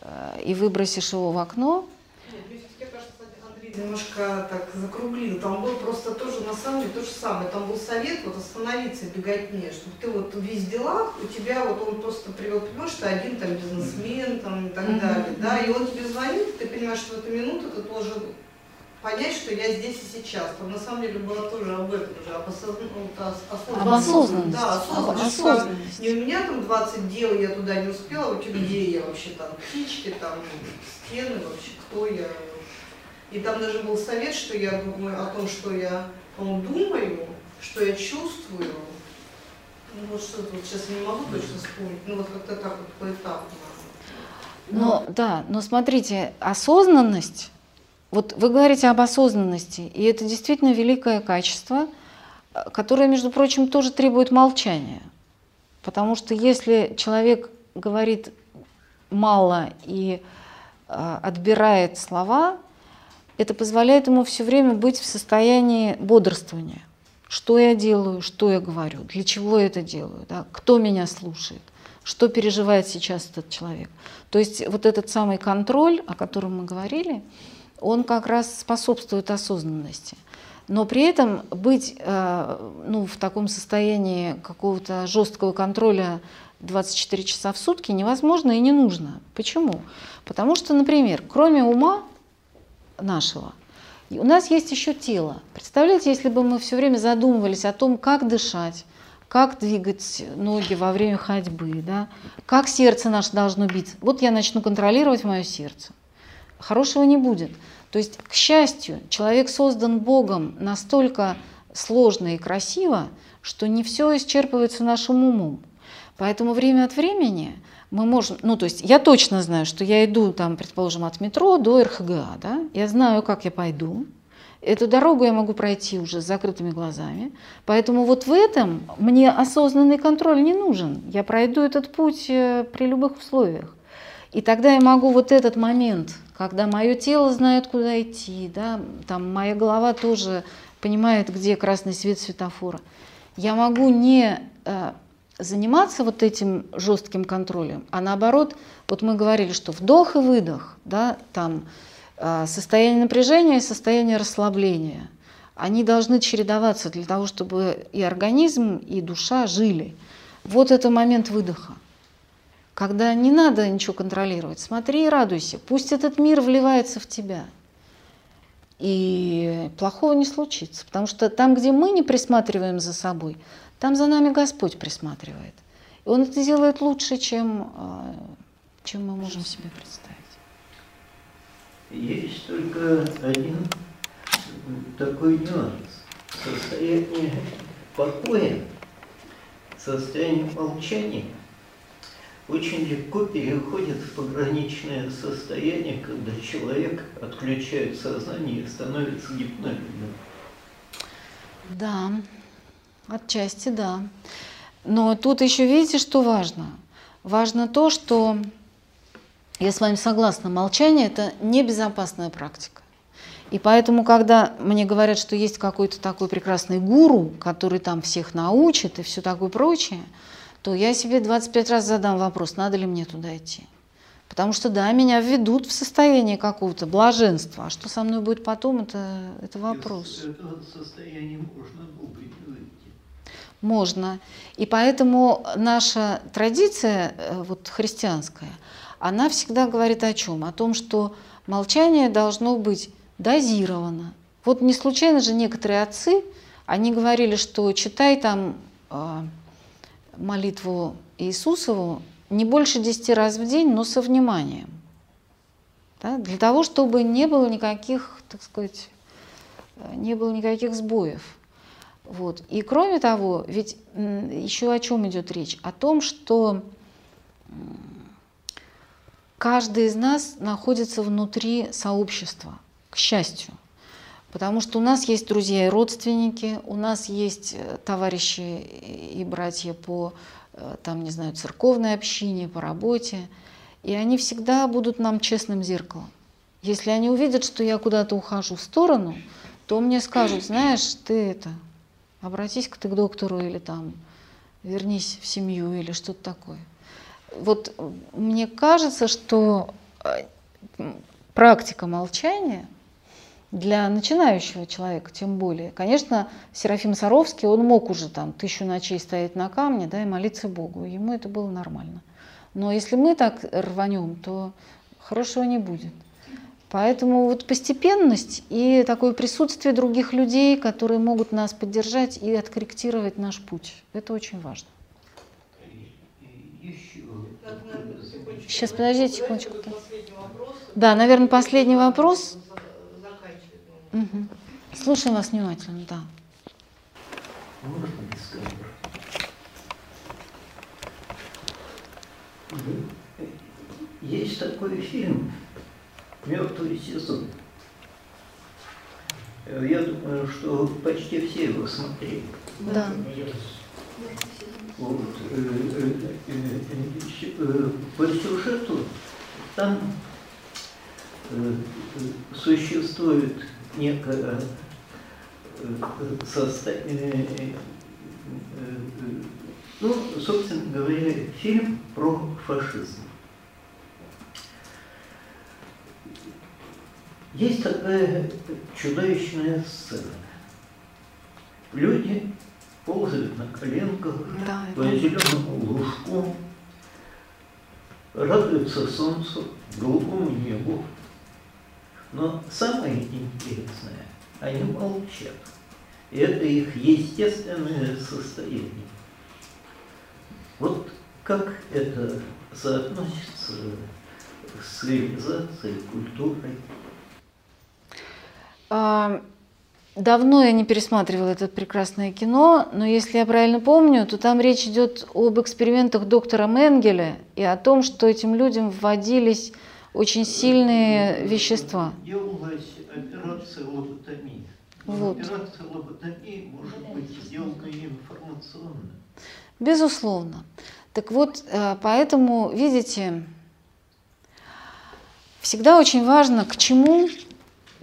э, и выбросишь его в окно. Нет, мне все-таки кажется, Андрей немножко так закруглил. Там был просто тоже, на самом деле, то же самое. Там был совет вот остановиться в беготне, чтобы ты вот весь делах, у тебя вот он просто привел, понимаешь, что один там бизнесмен там и так далее, да, и он тебе звонит, ты понимаешь, что в эту минуту ты должен понять, что я здесь и сейчас. Там на самом деле было тоже об этом же, об, ну, осознанности. Да, осознанности. Об осознанности. Не у меня там 20 дел, я туда не успела, вообще где я вообще там, птички, там, стены, вообще кто я. И там даже был совет, что я думаю о том, что я думаю, что я чувствую. Ну вот что вот сейчас не могу точно вспомнить, ну вот как-то так вот поэтапно. Но, да, но смотрите, осознанность вот вы говорите об осознанности, и это действительно великое качество, которое, между прочим, тоже требует молчания. Потому что если человек говорит мало и э, отбирает слова, это позволяет ему все время быть в состоянии бодрствования. Что я делаю, что я говорю, для чего я это делаю, да? кто меня слушает, что переживает сейчас этот человек. То есть вот этот самый контроль, о котором мы говорили, он как раз способствует осознанности. Но при этом быть э, ну, в таком состоянии какого-то жесткого контроля 24 часа в сутки невозможно и не нужно. Почему? Потому что, например, кроме ума нашего, у нас есть еще тело. Представляете, если бы мы все время задумывались о том, как дышать, как двигать ноги во время ходьбы, да, как сердце наше должно биться. Вот я начну контролировать мое сердце. Хорошего не будет. То есть, к счастью, человек создан Богом настолько сложно и красиво, что не все исчерпывается нашим умом. Поэтому время от времени мы можем, ну то есть я точно знаю, что я иду там, предположим, от метро до РХГА, да, я знаю, как я пойду, Эту дорогу я могу пройти уже с закрытыми глазами. Поэтому вот в этом мне осознанный контроль не нужен. Я пройду этот путь э, при любых условиях. И тогда я могу вот этот момент когда мое тело знает, куда идти, да, там моя голова тоже понимает, где красный свет светофора. Я могу не э, заниматься вот этим жестким контролем, а наоборот, вот мы говорили, что вдох и выдох, да, там э, состояние напряжения и состояние расслабления, они должны чередоваться для того, чтобы и организм, и душа жили. Вот это момент выдоха когда не надо ничего контролировать. Смотри и радуйся. Пусть этот мир вливается в тебя. И плохого не случится. Потому что там, где мы не присматриваем за собой, там за нами Господь присматривает. И Он это делает лучше, чем, а, чем мы можем себе представить. Есть только один такой нюанс. Состояние покоя, состояние молчания – очень легко переходит в пограничное состояние, когда человек отключает сознание и становится гипнозом. Да, отчасти да. Но тут еще видите, что важно? Важно то, что я с вами согласна, молчание – это небезопасная практика. И поэтому, когда мне говорят, что есть какой-то такой прекрасный гуру, который там всех научит и все такое прочее – то я себе 25 раз задам вопрос, надо ли мне туда идти. Потому что, да, меня введут в состояние какого-то блаженства. А что со мной будет потом, это, это вопрос. Это состояние можно выйти. Можно. И поэтому наша традиция э, вот, христианская, она всегда говорит о чем? О том, что молчание должно быть дозировано. Вот не случайно же некоторые отцы, они говорили, что читай там а, молитву Иисусову не больше 10 раз в день, но со вниманием. Да? Для того, чтобы не было никаких, так сказать, не было никаких сбоев. Вот. И кроме того, ведь еще о чем идет речь? О том, что каждый из нас находится внутри сообщества, к счастью. Потому что у нас есть друзья и родственники, у нас есть э, товарищи и братья по, э, там, не знаю, церковной общине, по работе. И они всегда будут нам честным зеркалом. Если они увидят, что я куда-то ухожу в сторону, то мне скажут, знаешь, ты это, обратись-ка ты к доктору или там вернись в семью или что-то такое. Вот мне кажется, что э, практика молчания – для начинающего человека тем более. Конечно, Серафим Саровский, он мог уже там тысячу ночей стоять на камне да, и молиться Богу. Ему это было нормально. Но если мы так рванем, то хорошего не будет. Поэтому вот постепенность и такое присутствие других людей, которые могут нас поддержать и откорректировать наш путь, это очень важно. Сейчас, подождите секундочку. Да, наверное, последний вопрос. Угу. Слушаем вас внимательно, да. Есть такой фильм «Мертвый сезон». Я думаю, что почти все его смотрели. Да. Вот. э, э, э, э, По сюжету там э, э, существует некое состояние, ну, собственно говоря, фильм про фашизм. Есть такая чудовищная сцена. Люди ползают на коленках Да, по это- зеленому лужку, радуются солнцу, голубому небу. Но самое интересное, они молчат. И это их естественное состояние. Вот как это соотносится с цивилизацией, культурой? Давно я не пересматривала это прекрасное кино, но если я правильно помню, то там речь идет об экспериментах доктора Менгеля и о том, что этим людям вводились очень сильные вещества. Делалась операция лоботомии. Вот. Операция лоботомии может быть сделана информационно. Безусловно. Так вот, э, поэтому, видите, всегда очень важно, к чему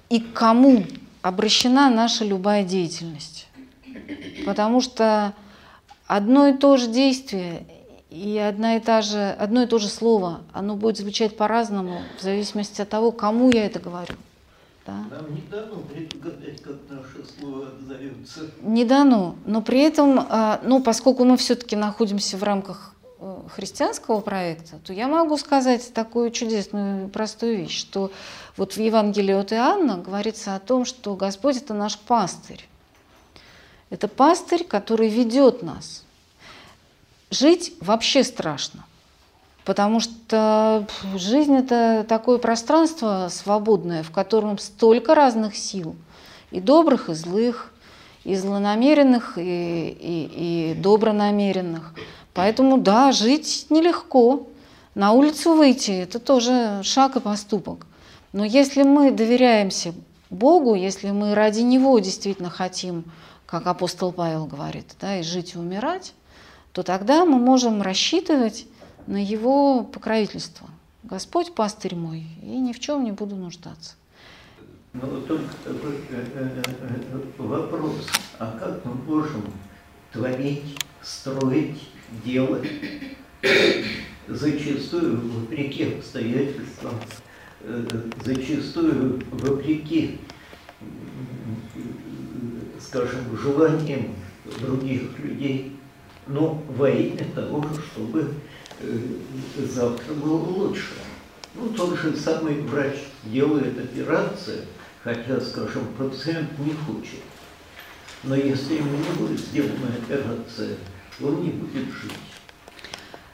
и к кому обращена наша любая деятельность. Потому что одно и то же действие и одна и та же, одно и то же слово, оно будет звучать по-разному в зависимости от того, кому я это говорю. Да? Нам не дано предугадать, как наше слово отзовется. Не дано, но при этом, а, ну, поскольку мы все-таки находимся в рамках христианского проекта, то я могу сказать такую чудесную простую вещь, что вот в Евангелии от Иоанна говорится о том, что Господь это наш пастырь. Это пастырь, который ведет нас. Жить вообще страшно, потому что жизнь это такое пространство свободное, в котором столько разных сил, и добрых, и злых, и злонамеренных, и, и, и добронамеренных. Поэтому, да, жить нелегко. На улицу выйти – это тоже шаг и поступок. Но если мы доверяемся Богу, если мы ради Него действительно хотим, как апостол Павел говорит, да, и жить и умирать, то тогда мы можем рассчитывать на Его покровительство. Господь пастырь мой, и ни в чем не буду нуждаться. Но вот только такой э, э, э, вопрос, а как мы можем творить, строить, делать, зачастую вопреки обстоятельствам, э, зачастую вопреки, скажем, желаниям других людей, но во имя того, чтобы э, завтра было лучше. Ну, тот же самый врач делает операцию, хотя, скажем, пациент не хочет. Но если ему не будет сделана операция, он не будет жить.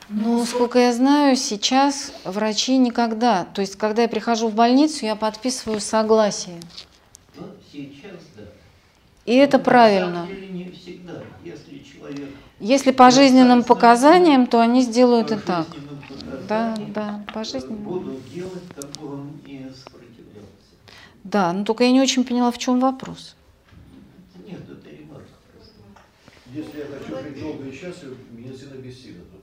Ну, сколько я знаю, сейчас врачи никогда, то есть, когда я прихожу в больницу, я подписываю согласие. Но сейчас, да. И это Но правильно. На самом деле не всегда. Если человек Если по жизненным показаниям, то они сделают и так. Да, да, по э, жизненным. Будут делать, как бы он не сопротивлялся. Да, но только я не очень поняла, в чем вопрос. Нет, это ремарка просто. Если я хочу жить долго и счастливо, медицина бессильна. тут.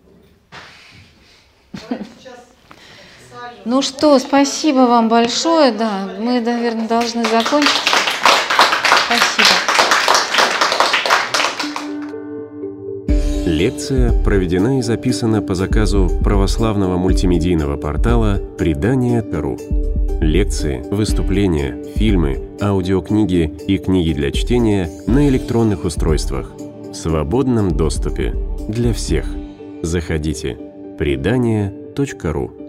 Ну что, спасибо вам большое, да, мы, наверное, должны закончить. Спасибо. Лекция проведена и записана по заказу православного мультимедийного портала «Предание.ру». Лекции, выступления, фильмы, аудиокниги и книги для чтения на электронных устройствах в свободном доступе для всех. Заходите. Предание.ру